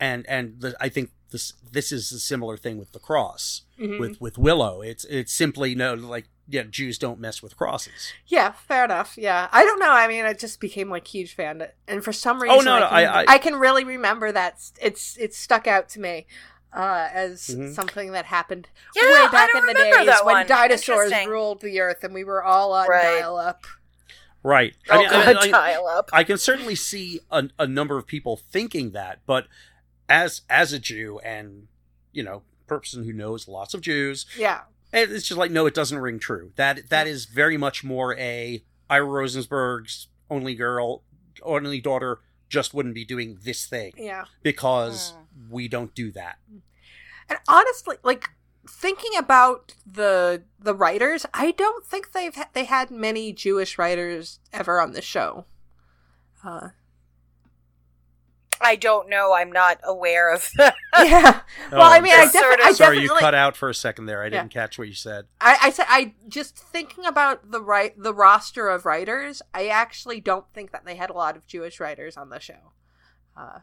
And and the, I think this this is a similar thing with the cross Mhm. with with Willow. It's it's simply no like yeah Jews don't mess with crosses. Yeah, fair enough. Yeah, I don't know. I mean, I just became like huge fan, and for some reason, Oh, no, I, no, I- I- I can really remember that. It's it's stuck out to me uh, as Mhm. something that happened Yeah, way back in the remember days when one. dinosaurs ruled the earth, and we were all on Right. dial-up. Right. Oh, I, mean, I- God, I- dial up. I can certainly see a, a number of people thinking that, but as as a Jew and you know person who knows lots of Jews, Yeah, it's just like no, it doesn't ring true. That that is very much more a Ira Rosensberg's only girl, only daughter just wouldn't be doing this thing yeah. because Hmm. we don't do that. And honestly, like thinking about the the writers, I don't think they've ha- they had many Jewish writers ever on the show. Uh, I don't know. I'm not aware of that. yeah. Well, I mean, I, That's sort defi- of- I Sorry, definitely. you cut out for a second there. I Yeah. didn't catch what you said. I, I said I just thinking about the right the roster of writers. I actually don't think that they had a lot of Jewish writers on the show, uh,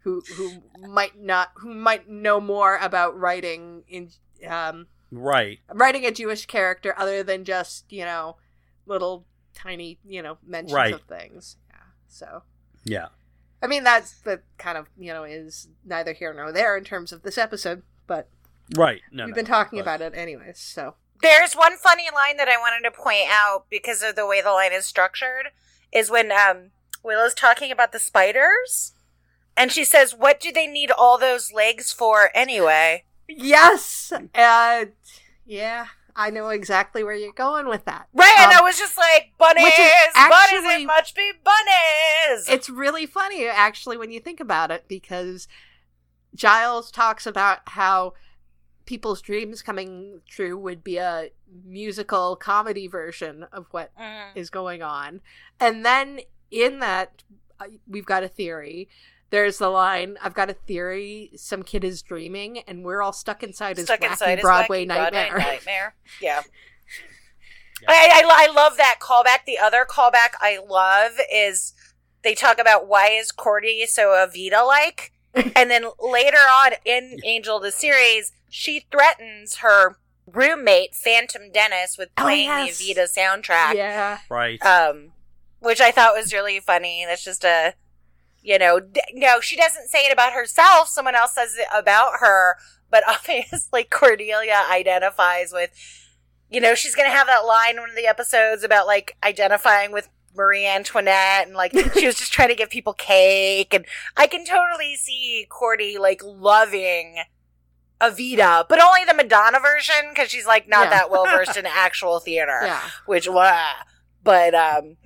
who who might not who might know more about writing in um, Right. writing a Jewish character other than just you know little tiny you know mentions Right. of things. Yeah. So Yeah. I mean that's the kind of you know is neither here nor there in terms of this episode, but Right. No. we've no, been talking but- about it anyways. So There's one funny line that I wanted to point out because of the way the line is structured is when um, Willow's talking about the spiders, and she says, "What do they need all those legs for anyway?" Yes. Uh, yeah, I know exactly where you're going with that. Right, and Um, I was just like, "Bunnies, which is bunnies, actually- it must be bunnies." It's really funny, actually, when you think about it, because Giles talks about how people's dreams coming true would be a musical comedy version of what Mhm. is going on. And then in that, uh, we've got a theory. There's the line, I've got a theory, some kid is dreaming, and we're all stuck inside his stuck wacky inside his Broadway wacky nightmare. Broadway nightmare. Yeah. Yeah. I, I, I love that callback. The other callback I love is they talk about why is Cordy so Evita like, and then later on in Angel the series, she threatens her roommate Phantom Dennis with Oh, playing yes. the Evita soundtrack. yeah. Right. Um, which I thought was really funny. That's just a, you know, d- no, she doesn't say it about herself. Someone else says it about her, but obviously Cordelia identifies with, you know, she's going to have that line in one of the episodes about like identifying with Marie Antoinette and like she was just trying to give people cake. And I can totally see Cordy like loving Evita, but only the Madonna version because she's like not Yeah. that well versed in actual theater Yeah. which wah. but um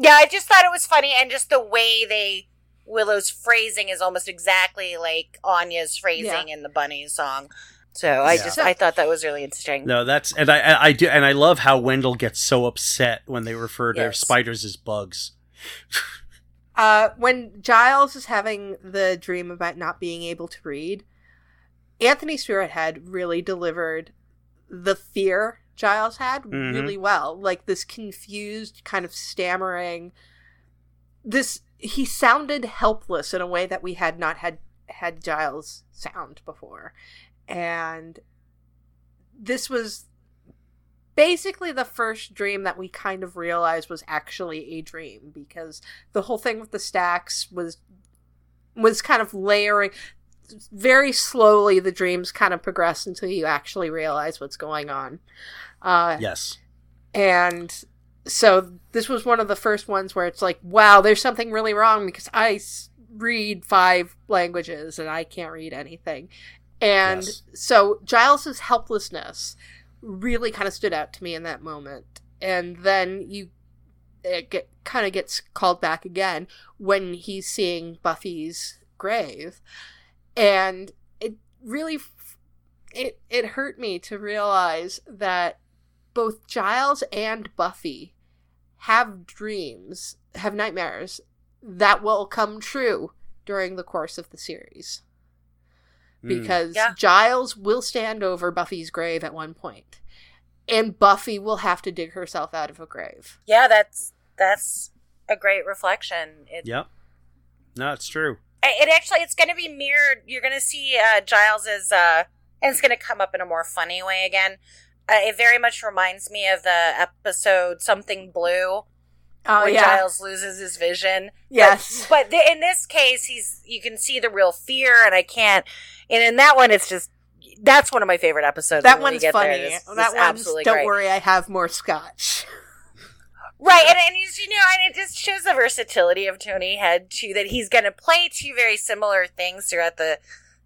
yeah i just thought it was funny and just the way they willow's phrasing is almost exactly like anya's phrasing in the bunny song so i Yeah. just i thought that was really interesting No, that's and I- I I do and I love how Wendell gets so upset when they refer to Yes. spiders as bugs. Uh, when Giles is having the dream about not being able to read, Anthony Stewart Head really delivered the fear Giles had Mhm. really well. Like this confused, kind of stammering. This he sounded helpless in a way that we had not had had Giles sound before, and this was basically the first dream that we kind of realized was actually a dream because the whole thing with the stacks was was kind of layering very slowly the dreams kind of progress until you actually realize what's going on uh Yes. and so this was one of the first ones where it's like wow there's something really wrong because i s- read five languages and i can't read anything And Yes. so Giles's helplessness really kind of stood out to me in that moment. And then you it get kind of gets called back again when he's seeing Buffy's grave. And it really f- it it hurt me to realize that both Giles and Buffy have dreams, have nightmares that will come true during the course of the series Mm. because Yeah. Giles will stand over Buffy's grave at one point, and Buffy will have to dig herself out of a grave. Yeah, that's that's a great reflection. It, Yep. No, it's true. it actually it's going to be mirrored. You're going to see uh, Giles's, uh, and it's going to come up in a more funny way again. Uh, it very much reminds me of the episode "Something Blue," Oh when Giles loses his vision. yes, But th- in this case, he's you can see the real fear, and I can't. And in that one, it's just that's one of my favorite episodes. that one's get there. funny. This- that this one's absolutely don't great. worry, I have more scotch. Right, and, and he's, you know, and it just shows the versatility of Tony Head too. That he's going to play two very similar things throughout the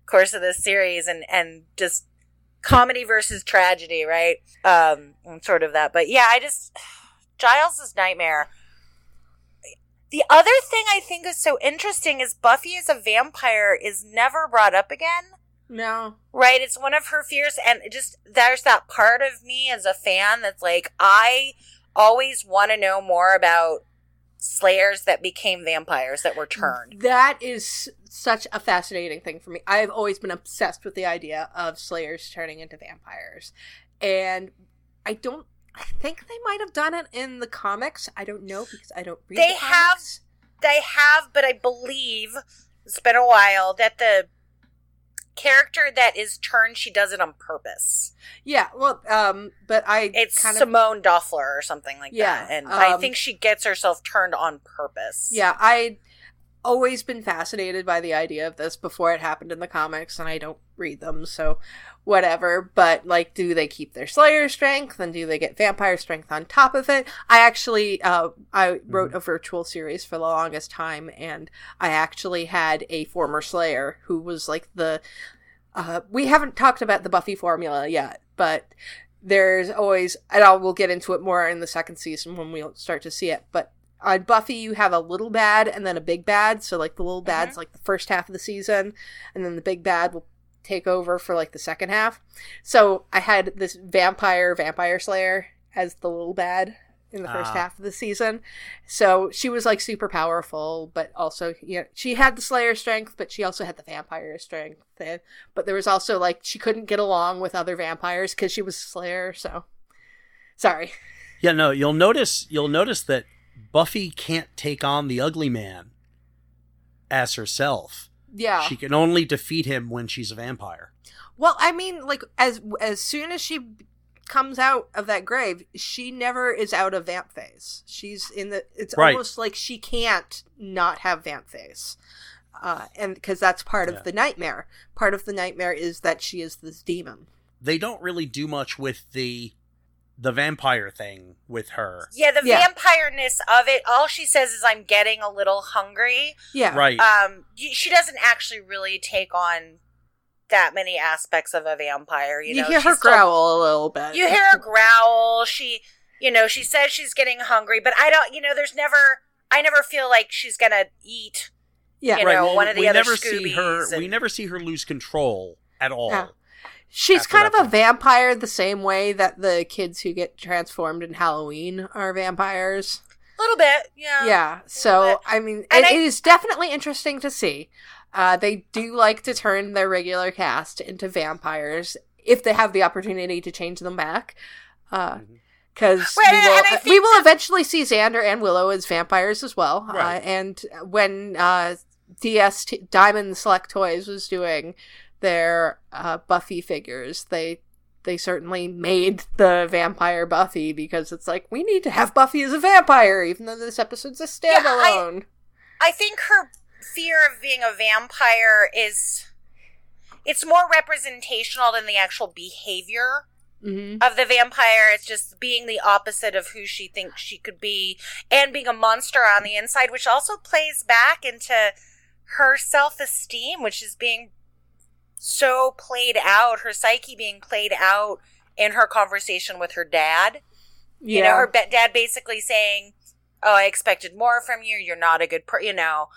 course of this series, and and just comedy versus tragedy, right? Um, sort of that. But yeah, I just Giles's nightmare. The other thing I think is so interesting is Buffy as a vampire is never brought up again. No, Right, it's one of her fears, and just there's that part of me as a fan that's like, I always want to know more about slayers that became vampires that were turned. that is such a fascinating thing for me. I've always been obsessed with the idea of slayers turning into vampires, and I don't. I think they might have done it in the comics. I don't know because I don't read. They the have- They have, but I believe it's been a while that the character that is turned, she does it on purpose. Yeah, well, um, but I It's kind of Simone Doffler or something like Yeah, that, and I um, think she gets herself turned on purpose. Yeah, I'd always been fascinated by the idea of this before it happened in the comics, and I don't read them, so whatever. But, like, do they keep their Slayer strength, and do they get vampire strength on top of it? I actually, uh, I wrote a virtual series for the longest time, and I actually had a former Slayer who was, like, the. Uh, we haven't talked about the Buffy formula yet, but there's always, and I will we'll get into it more in the second season when we start to see it, but on Buffy, you have a little bad and then a big bad. So like the little bad's like the first half of the season, and then the big bad will take over for like the second half. So I had this vampire vampire slayer as the little bad in the first Ah. half of the season. So she was like super powerful, but also you know she had the slayer strength, but she also had the vampire strength. And, but there was also like she couldn't get along with other vampires because she was a slayer. So sorry. Yeah, no, you'll notice you'll notice that Buffy can't take on the ugly man as herself. Yeah. She can only defeat him when she's a vampire. Well, I mean, like as as soon as she comes out of that grave, she never is out of vamp face. She's in the. It's Right. almost like she can't not have vamp face, uh, and because that's part Yeah. of the nightmare. Part of the nightmare is that she is this demon. They don't really do much with the the vampire thing with her. Yeah, the Yeah. vampireness of it. All she says is, "I'm getting a little hungry." Yeah, Right. Um, she doesn't actually really take on that many aspects of a vampire. You, You, know, hear her She's still- growl a little bit. You hear her growl. She, you know, she says she's getting hungry, but I don't. You know, there's never. I never feel like she's gonna eat. yeah, you right. know, well, one of the we other never see her. Scoobies We never see her lose control at all. Yeah. She's kind of that a vampire the same way that the kids who get transformed in Halloween are vampires. A little bit, yeah. yeah so i mean it, I- it is definitely interesting to see uh, they do like to turn their regular cast into vampires if they have the opportunity to change them back because Right, we, will, we think will eventually see xander and willow as vampires as well Right. uh, and when uh, dst diamond select toys was doing their uh, buffy figures they they certainly made the vampire Buffy because it's like we need to have Buffy as a vampire, even though this episode's a Yeah, I- standalone. I think her fear of being a vampire is. It's more representational than the actual behavior hmm of the vampire. It's just being the opposite of who she thinks she could be and being a monster on the inside, which also plays back into her self esteem, which is being so played out, her psyche being played out in her conversation with her dad. Yeah. You know, her be- dad basically saying, "Oh, I expected more from you. You're not a good per." You know,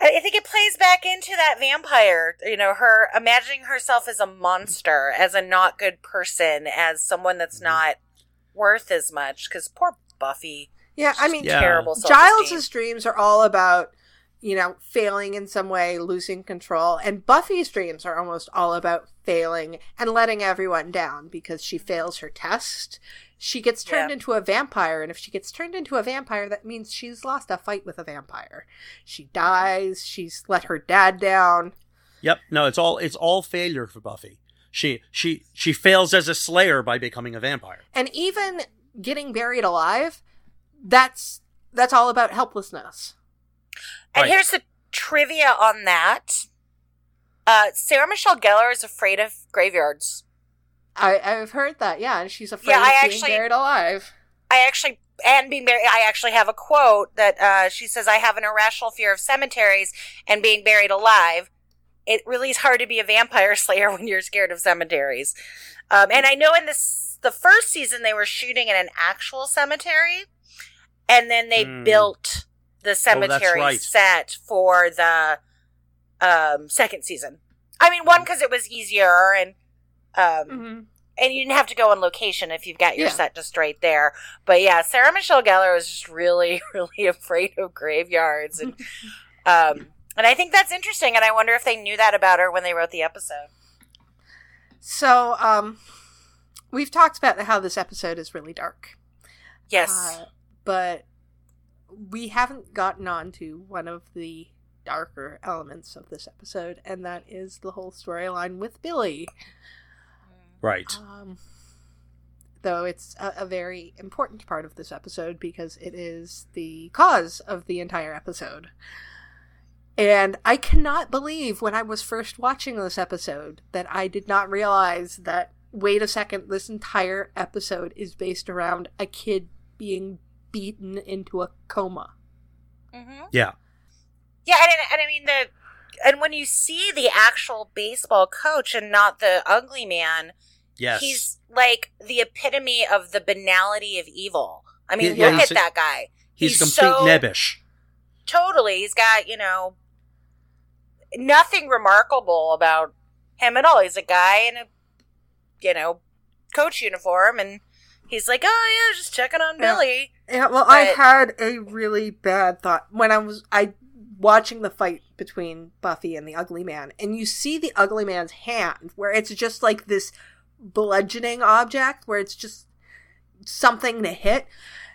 I I think it plays back into that vampire. You know, her imagining herself as a monster, as a not good person, as someone that's Mhm. not worth as much. Because poor Buffy, yeah, I mean, Yeah. terrible. self-esteem. Giles's dreams are all about, you know, failing in some way, losing control, and Buffy's dreams are almost all about failing and letting everyone down because she fails her test. She gets turned Yeah. into a vampire, and if she gets turned into a vampire, that means she's lost a fight with a vampire. She dies. She's let her dad down. Yep. No, it's all it's all failure for Buffy. She she she fails as a slayer by becoming a vampire. and even getting buried alive that's that's all about helplessness And Right. here's the trivia on that. Uh, Sarah Michelle Gellar is afraid of graveyards. i i've heard that yeah and she's afraid Yeah, of I being actually- buried alive I actually, and being buried, I actually have a quote that uh, she says, I have an irrational fear of cemeteries and being buried alive. It really is hard to be a vampire slayer when you're scared of cemeteries. Um, and I know in this, the first season, they were shooting in an actual cemetery, and then they Hmm. built the cemetery right. set for the um, second season. I mean, one, because it was easier, and um, mm-hmm. and you didn't have to go on location if you've got your Yeah. set just right there. But yeah, Sarah Michelle Gellar was just really, really afraid of graveyards, and um, and I think that's interesting. And I wonder if they knew that about her when they wrote the episode. so um we've talked about how this episode is really dark Yes, uh, but we haven't gotten on to one of the darker elements of this episode and that is the whole storyline with billy Right. Um, though it's a, a very important part of this episode because it is the cause of the entire episode. And I cannot believe when I was first watching this episode that I did not realize that, wait a second, this entire episode is based around a kid being beaten into a coma. hmm Yeah. yeah, and, and I mean the and when you see the actual baseball coach and not the ugly man, Yes. he's like the epitome of the banality of evil. I mean, Yeah, look he's at a- that guy. he's, he's complete so- nebbish. totally he's got you know nothing remarkable about him at all he's a guy in a you know coach uniform and he's like oh yeah just checking on Yeah. billy Yeah, well, I had a really bad thought when I was I watching the fight between Buffy and the Ugly Man, and you see the Ugly Man's hand, where it's just like this bludgeoning object, where it's just something to hit,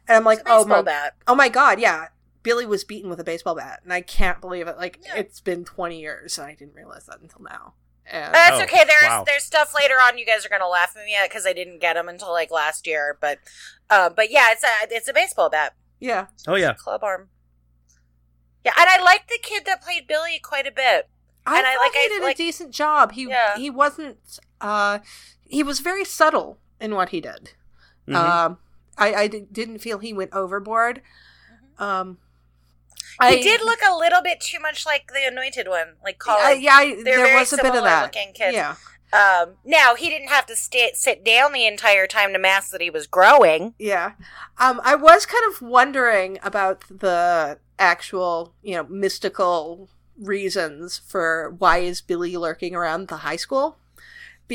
and I'm like, oh my, bat oh my god, yeah, Billy was beaten with a baseball bat, and I can't believe it. Like Yeah. it's been 20 years, and I didn't realize that until now. And that's Oh, okay there's wow. there's stuff later on you guys are gonna laugh at me at because i didn't get them until like last year but uh, but yeah it's a it's a baseball bat yeah, Oh yeah. club arm yeah and i liked the kid that played billy quite a bit I And I thought like- he I did like- a decent job. He Yeah. he wasn't. uh He was very subtle in what he did. Mhm. Um, I, I didn't feel he went overboard. Um, Mm-hmm. he I did look a little bit too much like the anointed one like Colin. I, yeah, I, there was a bit of that. looking kids. Yeah, Um, now he didn't have to stay, sit down the entire time to mask that he was growing. yeah. Um, I was kind of wondering about the actual, you know, mystical reasons for why is Billy lurking around the high school?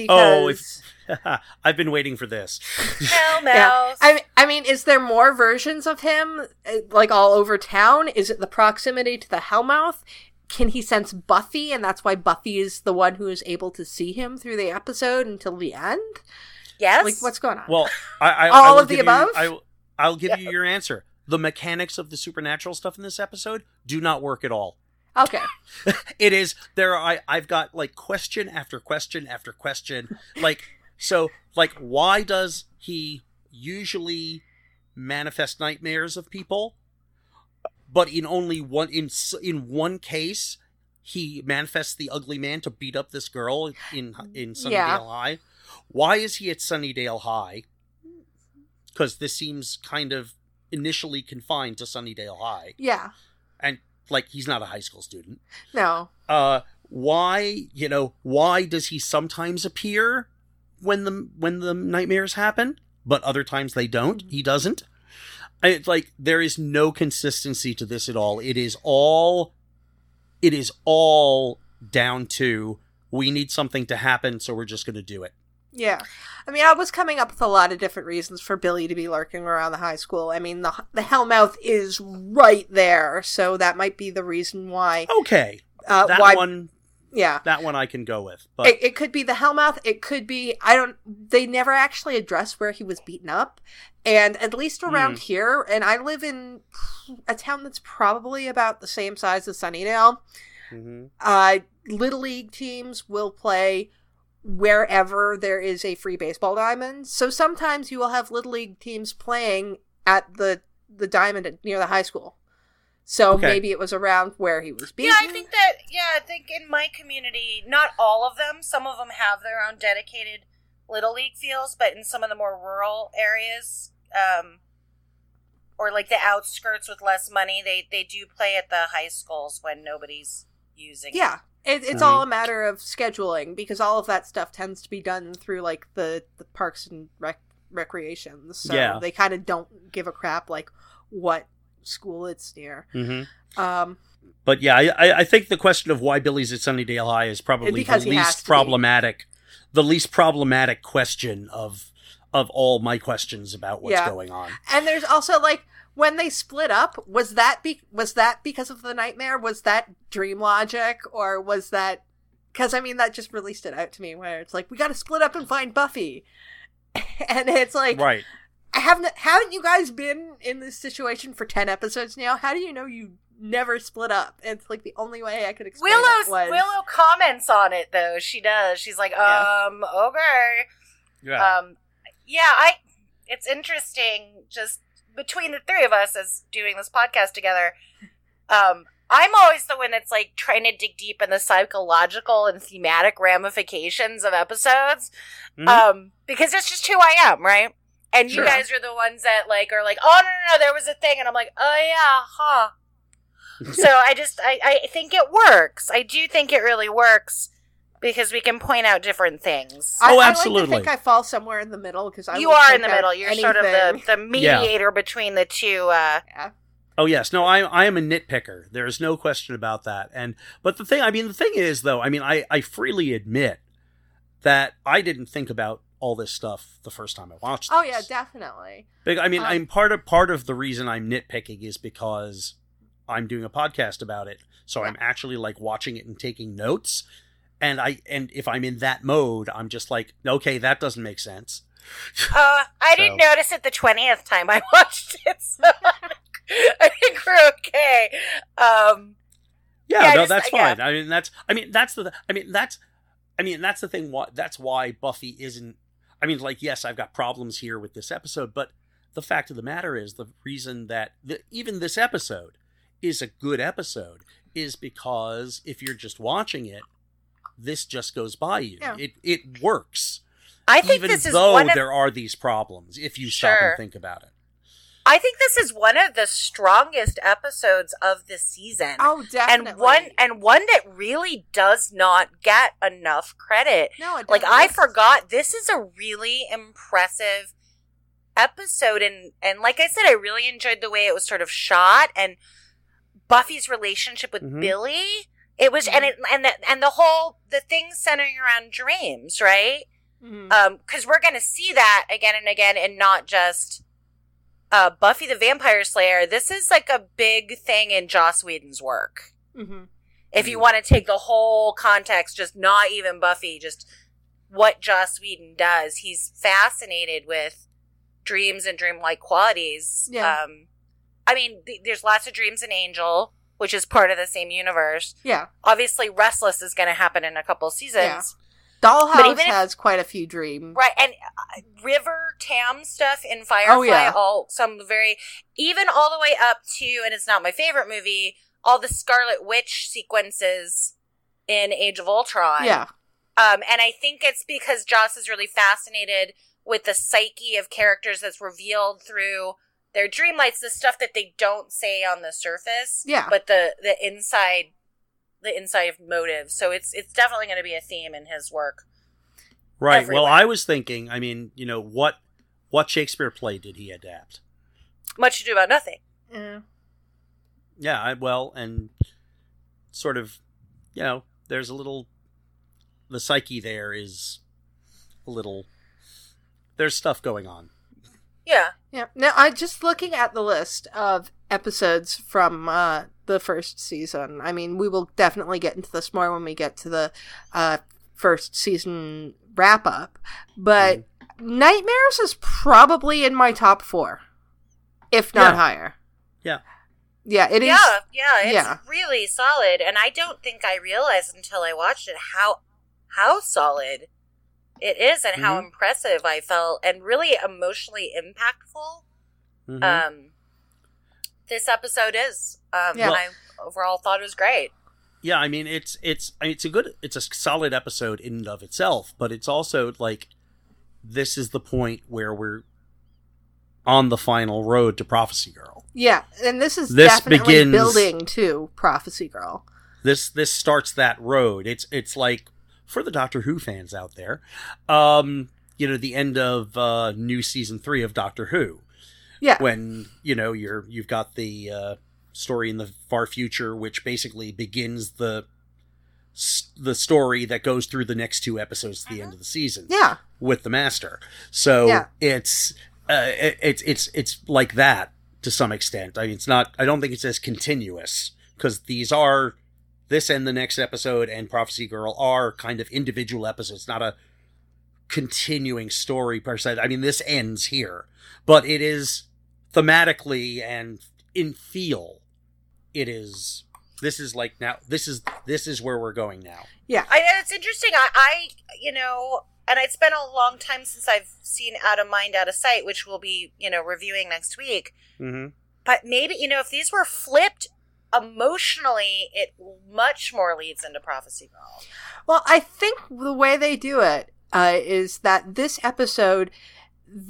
Oh, Because I've been waiting for this. Hell Yeah. I, I mean, is there more versions of him, uh, like all over town? Is it the proximity to the Hellmouth? Can he sense Buffy, and that's why Buffy is the one who is able to see him through the episode until the end? yes. Like, what's going on? Well, I, I All I of the give you- above? I, I'll give you your answer. The mechanics of the supernatural stuff in this episode do not work at all. Okay, it is there. I I've got like question after question after question. Like so, like why does he usually manifest nightmares of people, but in only one in in one case he manifests the ugly man to beat up this girl in in mm, Sunnydale Yeah. High. Why is he at Sunnydale High? Because this seems kind of initially confined to Sunnydale High, yeah, and like he's not a high school student no, uh why you know why does he sometimes appear when the when the nightmares happen, but other times they don't. He doesn't. It's like there is no consistency to this at all. It is all it is all down to we need something to happen, so we're just going to do it. Yeah. I mean, I was coming up with a lot of different reasons for Billy to be lurking around the high school. I mean, the the Hellmouth is right there, so that might be the reason why. Okay, Uh, that why? one yeah. that one I can go with. But It, it could be the Hellmouth. It could be I don't. They never actually address where he was beaten up, and at least around Hmm. here, and I live in a town that's probably about the same size as Sunnydale. Mhm. Uh, little league teams will play wherever there is a free baseball diamond. So sometimes you will have little league teams playing at the the diamond near the high school. So Okay. maybe it was around where he was beaten. Yeah, I think that. Yeah, I think in my community, not all of them. Some of them have their own dedicated little league fields, but in some of the more rural areas, um, or like the outskirts with less money, they they do play at the high schools when nobody's using. Yeah. It, it's Mhm. all a matter of scheduling because all of that stuff tends to be done through like the, the parks and rec- recreations. So Yeah. they kind of don't give a crap like what school it's near. Mhm. Um, But yeah, I, I- think the question of why Billy's at Sunnydale High is probably the least to be. problematic, the least problematic question of of all my questions about what's Yeah. going on. and there's also like when they split up, was that be- was that because of the nightmare? Was that dream logic or was that because I mean that just really stood out to me where it's like we got to split up and find Buffy, and it's like right. I haven't haven't you guys been in this situation for ten episodes now? How do you know you never split up? It's like the only way I could explain Willow's it was Willow comments on it though. She does. She's like, Yeah. um, okay. Yeah. Um, yeah, I. It's interesting just between the three of us as doing this podcast together. Um, I'm always the one that's like trying to dig deep in the psychological and thematic ramifications of episodes, Mhm. um, because it's just who I am, right? And Sure. you guys are the ones that like are like, oh no no no, there was a thing, and I'm like, oh yeah, huh. so I just I I think it works. I do think it really works because we can point out different things. I, Oh, I absolutely. like to think I fall somewhere in the middle because I you are in the middle. You're sort of the, the mediator between the two. Uh, Yeah. Oh yes, no, I I am a nitpicker. There is no question about that. And but the thing, I mean, the thing is though, I mean, I I freely admit that I didn't think about all this stuff the first time I watched. Oh yeah, definitely. Big- I mean, Um, I'm part of part of the reason I'm nitpicking is because I'm doing a podcast about it, so I'm actually like watching it and taking notes. And I and if I'm in that mode, I'm just like, okay, that doesn't make sense. uh, I didn't notice it the twentieth time I watched it, so I think we're okay. Um, Yeah, Yeah, no, just- that's yeah. fine. I mean, that's I mean, that's the I mean, that's I mean, that's the thing why that's why Buffy isn't I mean, like yes, I've got problems here with this episode, but the fact of the matter is the reason that the, even this episode is a good episode is because if you're just watching it, this just goes by you. Yeah. It it works. I think even this is though one of there are these problems if you stop and think about it. I think this is one of the strongest episodes of the season. Oh, definitely. and one and one that really does not get enough credit. no, it Like doesn't. I forgot this is a really impressive episode and and like I said I really enjoyed the way it was sort of shot and Buffy's relationship with Mhm. Billy. It was and it and the, and the whole the thing centering around dreams, right? Mhm. Um cuz we're going to see that again and again and not just uh Buffy the Vampire Slayer. This is like a big thing in Joss Whedon's work Mhm. if you want to take the whole context, just not even Buffy, just what Joss Whedon does, he's fascinated with dreams and dreamlike qualities. Yeah. Um, I mean, th- there's lots of dreams in Angel, which is part of the same universe. Yeah. Obviously, Restless is going to happen in a couple seasons. But Dollhouse if- has quite a few dreams. Right, and uh, River Tam stuff in Firefly, Oh, yeah. all some very, even all the way up to, and it's not my favorite movie, all the Scarlet Witch sequences in Age of Ultron. Yeah. Um, and I think it's because Joss is really fascinated with the psyche of characters that's revealed through their dream lights, the stuff that they don't say on the surface. Yeah. But the the inside the inside of motive. So it's it's definitely going to be a theme in his work. Right. Well. I was thinking. I mean, you know what? What Shakespeare play did he adapt? Much ado about nothing. Yeah. Yeah. I, well, and sort of, you know, there's a little. The psyche there is a little. There's stuff going on. Yeah. Yeah. Now, I just looking at the list of episodes from uh, the first season. I mean, we will definitely get into this more when we get to the uh, first season wrap up. But Nightmares is probably in my top four, if not Yeah. higher. Yeah. Yeah, it is. yeah, yeah, it's yeah. really solid, and I don't think I realized until I watched it how how solid it is and how Mhm. impressive I felt, and really emotionally impactful. Mhm. Um, this episode is. Um, Yeah. and I overall thought it was great. yeah i mean it's it's it's a good it's a solid episode in and of itself but it's also like this is the point where we're on the final road to prophecy girl Yeah, and this is This definitely begins- building to Prophecy Girl. this this starts that road it's it's like for the doctor who fans out there um you know the end of uh new season three of doctor who Yeah. when you know you're you've got the uh story in the far future which basically begins the the story that goes through the next two episodes to the end of the season Yeah. with the master so Yeah. it's uh it, it's it's it's like that to some extent i mean it's not i don't think it's as continuous because these are this and the next episode and prophecy girl are kind of individual episodes not a continuing story per se i mean this ends here but it is thematically and in feel it is this is like now this is this is where we're going now Yeah. I it's interesting. I, I you know, and it's been a long time since I've seen Out of Mind, Out of Sight, which we'll be you know reviewing next week. mm-hmm. But maybe you know if these were flipped emotionally, it much more leads into Prophecy Girl. Well, I think the way they do it uh, is that this episode,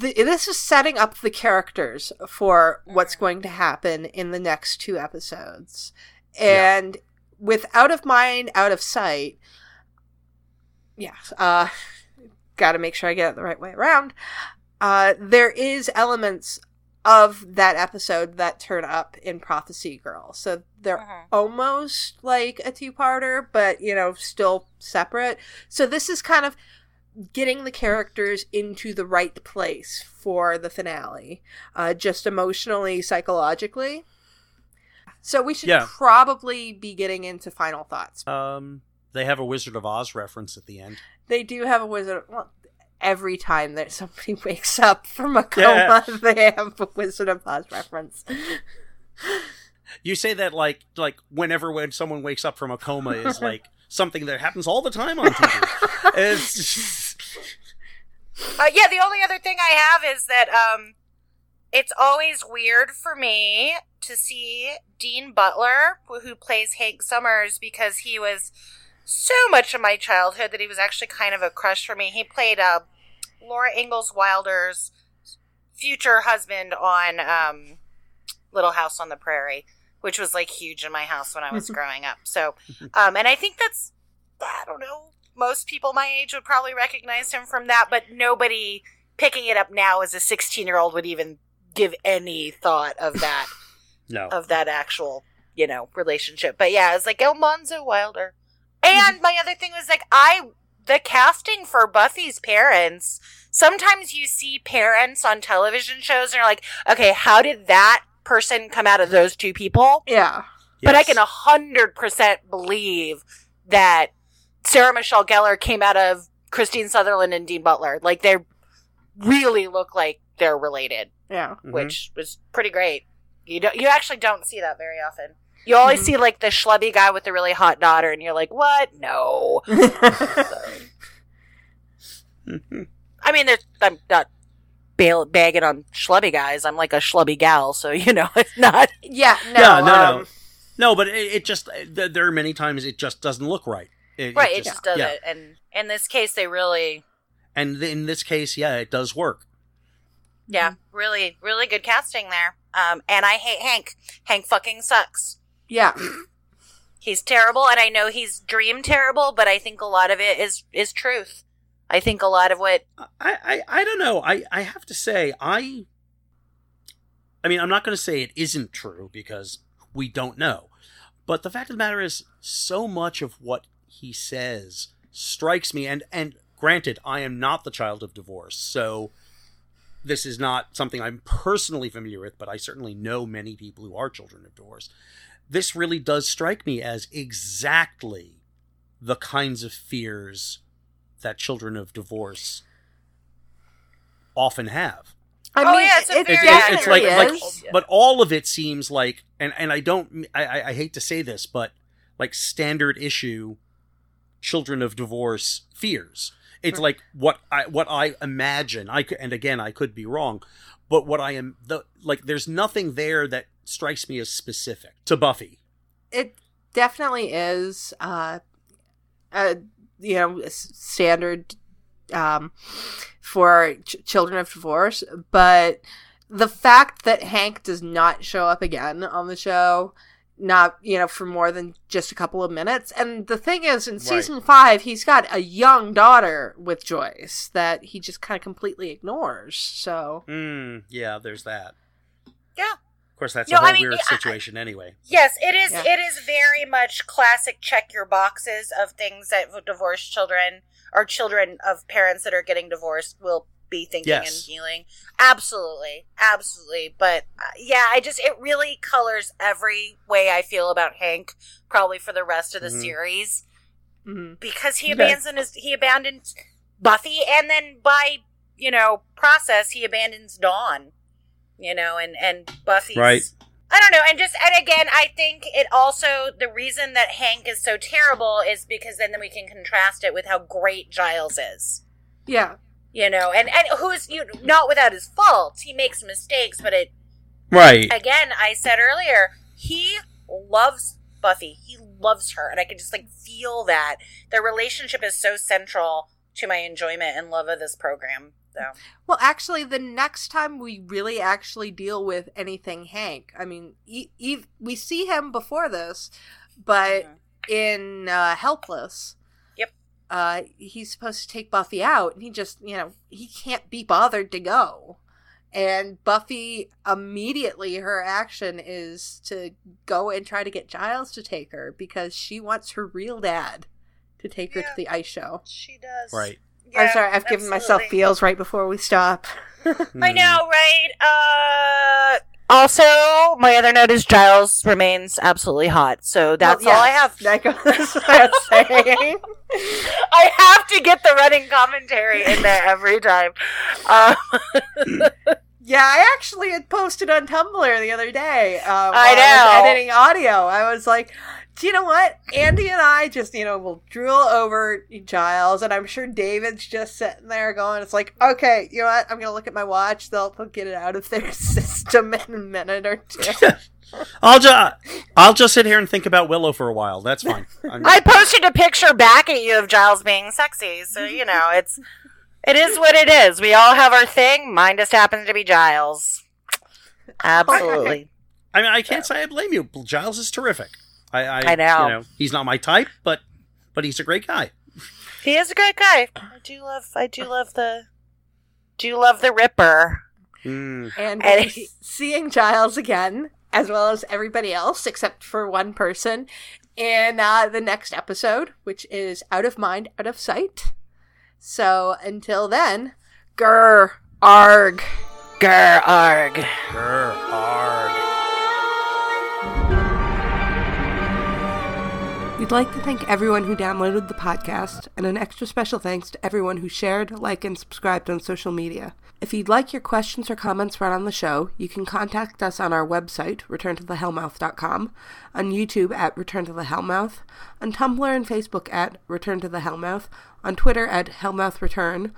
th- this is setting up the characters for what's going to happen in the next two episodes. Yeah. And with Out of Mind, Out of Sight, yeah, uh, got to make sure I get it the right way around. Uh, there is elements of that episode that turn up in Prophecy Girl. So they're Mhm. almost like a two-parter, but you know, still separate. So this is kind of getting the characters into the right place for the finale, uh, just emotionally, psychologically. So we should Yeah. probably be getting into final thoughts. um they have a wizard of oz reference at the end They do have a wizard. Well, every time that somebody wakes up from a coma, they have a Wizard of Oz reference. You say that like like whenever when someone wakes up from a coma is like something that happens all the time on TV. it's Uh, yeah, the only other thing I have is that um, it's always weird for me to see Dean Butler, who who plays Hank Summers, because he was so much of my childhood that he was actually kind of a crush for me. He played uh, Laura Ingalls Wilder's future husband on um, Little House on the Prairie, which was like huge in my house when I was growing up. So, um, and I think that's I don't know. Most people my age would probably recognize him from that, but nobody picking it up now as a 16 year old would even give any thought of that no. of that actual you know relationship. But yeah, it's like Almanzo Wilder. And my other thing was like I the casting for Buffy's parents. Sometimes you see parents on television shows and you're like, okay, how did that person come out of those two people? Yeah. But I can a hundred percent believe that Sarah Michelle Gellar came out of Kristine Sutherland and Dean Butler. Like they really look like they're related, Yeah. Mhm. which was pretty great. You don't, you actually don't see that very often. You always Mhm. see like the schlubby guy with the really hot daughter, and you're like, what? No. I mean, there's, I'm not bail- bagging on schlubby guys. I'm like a schlubby gal, so you know it's not. yeah. No. Yeah, no, no. um, No, but it, it just th- there are many times it just doesn't look right. It, Right, it just does yeah. and in this case, they really And in this case, yeah, it does work. Yeah, really, really good casting there. Um, and I hate Hank. Hank fucking sucks. Yeah. He's terrible, and I know he's dream terrible, but I think a lot of it is is truth. I think a lot of what I, I, I don't know. I, I have to say, I. I mean, I'm not going to say it isn't true because we don't know. But the fact of the matter is, so much of what he says strikes me. And, and granted, I am not the child of divorce. So this is not something I'm personally familiar with, but I certainly know many people who are children of divorce. This really does strike me as exactly the kinds of fears that children of divorce often have. I Oh, mean, yeah, it's it, It- it- it's like, like, but all of it seems like, and and I don't, I, I I hate to say this, but like standard issue, children of divorce fears. It's like what I what I imagine. I could, and again, I could be wrong, but what I am the like, there's nothing there that strikes me as specific to Buffy. it definitely is uh a you know standard um for ch- children of divorce but the fact that hank does not show up again on the show not you know for more than just a couple of minutes and the thing is in season five he's got a young daughter with joyce that he just kind of completely ignores so Mm, yeah, there's that. Yeah. Of course, that's No, a whole I mean, weird yeah, I- situation anyway. Yes, it is. Yeah. It is very much classic check your boxes of things that divorced children or children of parents that are getting divorced will be thinking Yes. and feeling. Absolutely, absolutely. But uh, yeah, I just it really colors every way I feel about Hank, probably for the rest of the Mhm. series, mhm. because he Okay. abandons his, he abandoned Buffy, and then by you know process he abandons Dawn. You know, and and Buffy's Right. I don't know, and just and again, I think it also the reason that Hank is so terrible is because then, then we can contrast it with how great Giles is. yeah You know, and and who's you not without his faults. He makes mistakes, but it Right. again, I said earlier, he loves Buffy. He loves her, and I can just like feel that their relationship is so central to my enjoyment and love of this program. So Well, actually, the next time we really actually deal with anything Hank, I mean, e- e- we see him before this, but Mhm. in uh, Helpless, Yep. Uh, he's supposed to take Buffy out, and he just, you know, he can't be bothered to go. And Buffy immediately, her action is to go and try to get Giles to take her because she wants her real dad to take her to the ice show. she does. Right. I'm sorry, I've given myself feels right before we stop. I Mm. know, right? Uh, also, my other note is Giles remains absolutely hot. So that's Well, all I have. That goes without saying. I have to get the running commentary in there every time. Uh, Yeah, I actually had posted on Tumblr the other day. Uh, while I was know. editing audio. I was like, do you know what? Andie and I just, you know, will drool over Giles, and I'm sure David's just sitting there going, it's like, okay, you know what? I'm going to look at my watch. They'll, they'll get it out of their system in a minute or two. I'll just I'll just sit here and think about Willow for a while. That's fine. I'm- I posted a picture back at you of Giles being sexy. So, you know, it's. It is what it is. We all have our thing. Mine just happens to be Giles. Absolutely. I mean, I can't say I blame you. Giles is terrific. I, I, I know. You know, he's not my type, but but he's a great guy. He is a great guy. I do love. I do love the. Do love the Ripper. Mm. And And we'll seeing Giles again, as well as everybody else, except for one person, in uh, the next episode, which is Out of Mind, Out of Sight. So until then, grr, arg. Grr arg. Grr, arg. We'd like to thank everyone who downloaded the podcast, and an extra special thanks to everyone who shared, liked, and subscribed on social media. If you'd like your questions or comments read on the show, you can contact us on our website, returntothehellmouth.com, on YouTube at Return to the Hellmouth, on Tumblr and Facebook at Return to the Hellmouth, on Twitter at HellmouthReturn,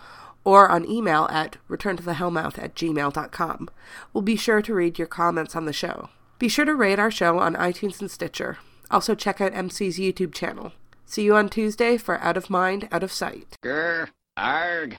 or on email at returntothehellmouth at gmail.com. We'll be sure to read your comments on the show. Be sure to rate our show on iTunes and Stitcher. Also, check out Emcee's YouTube channel. See you on Tuesday for Out of Mind, Out of Sight. Grr, arg.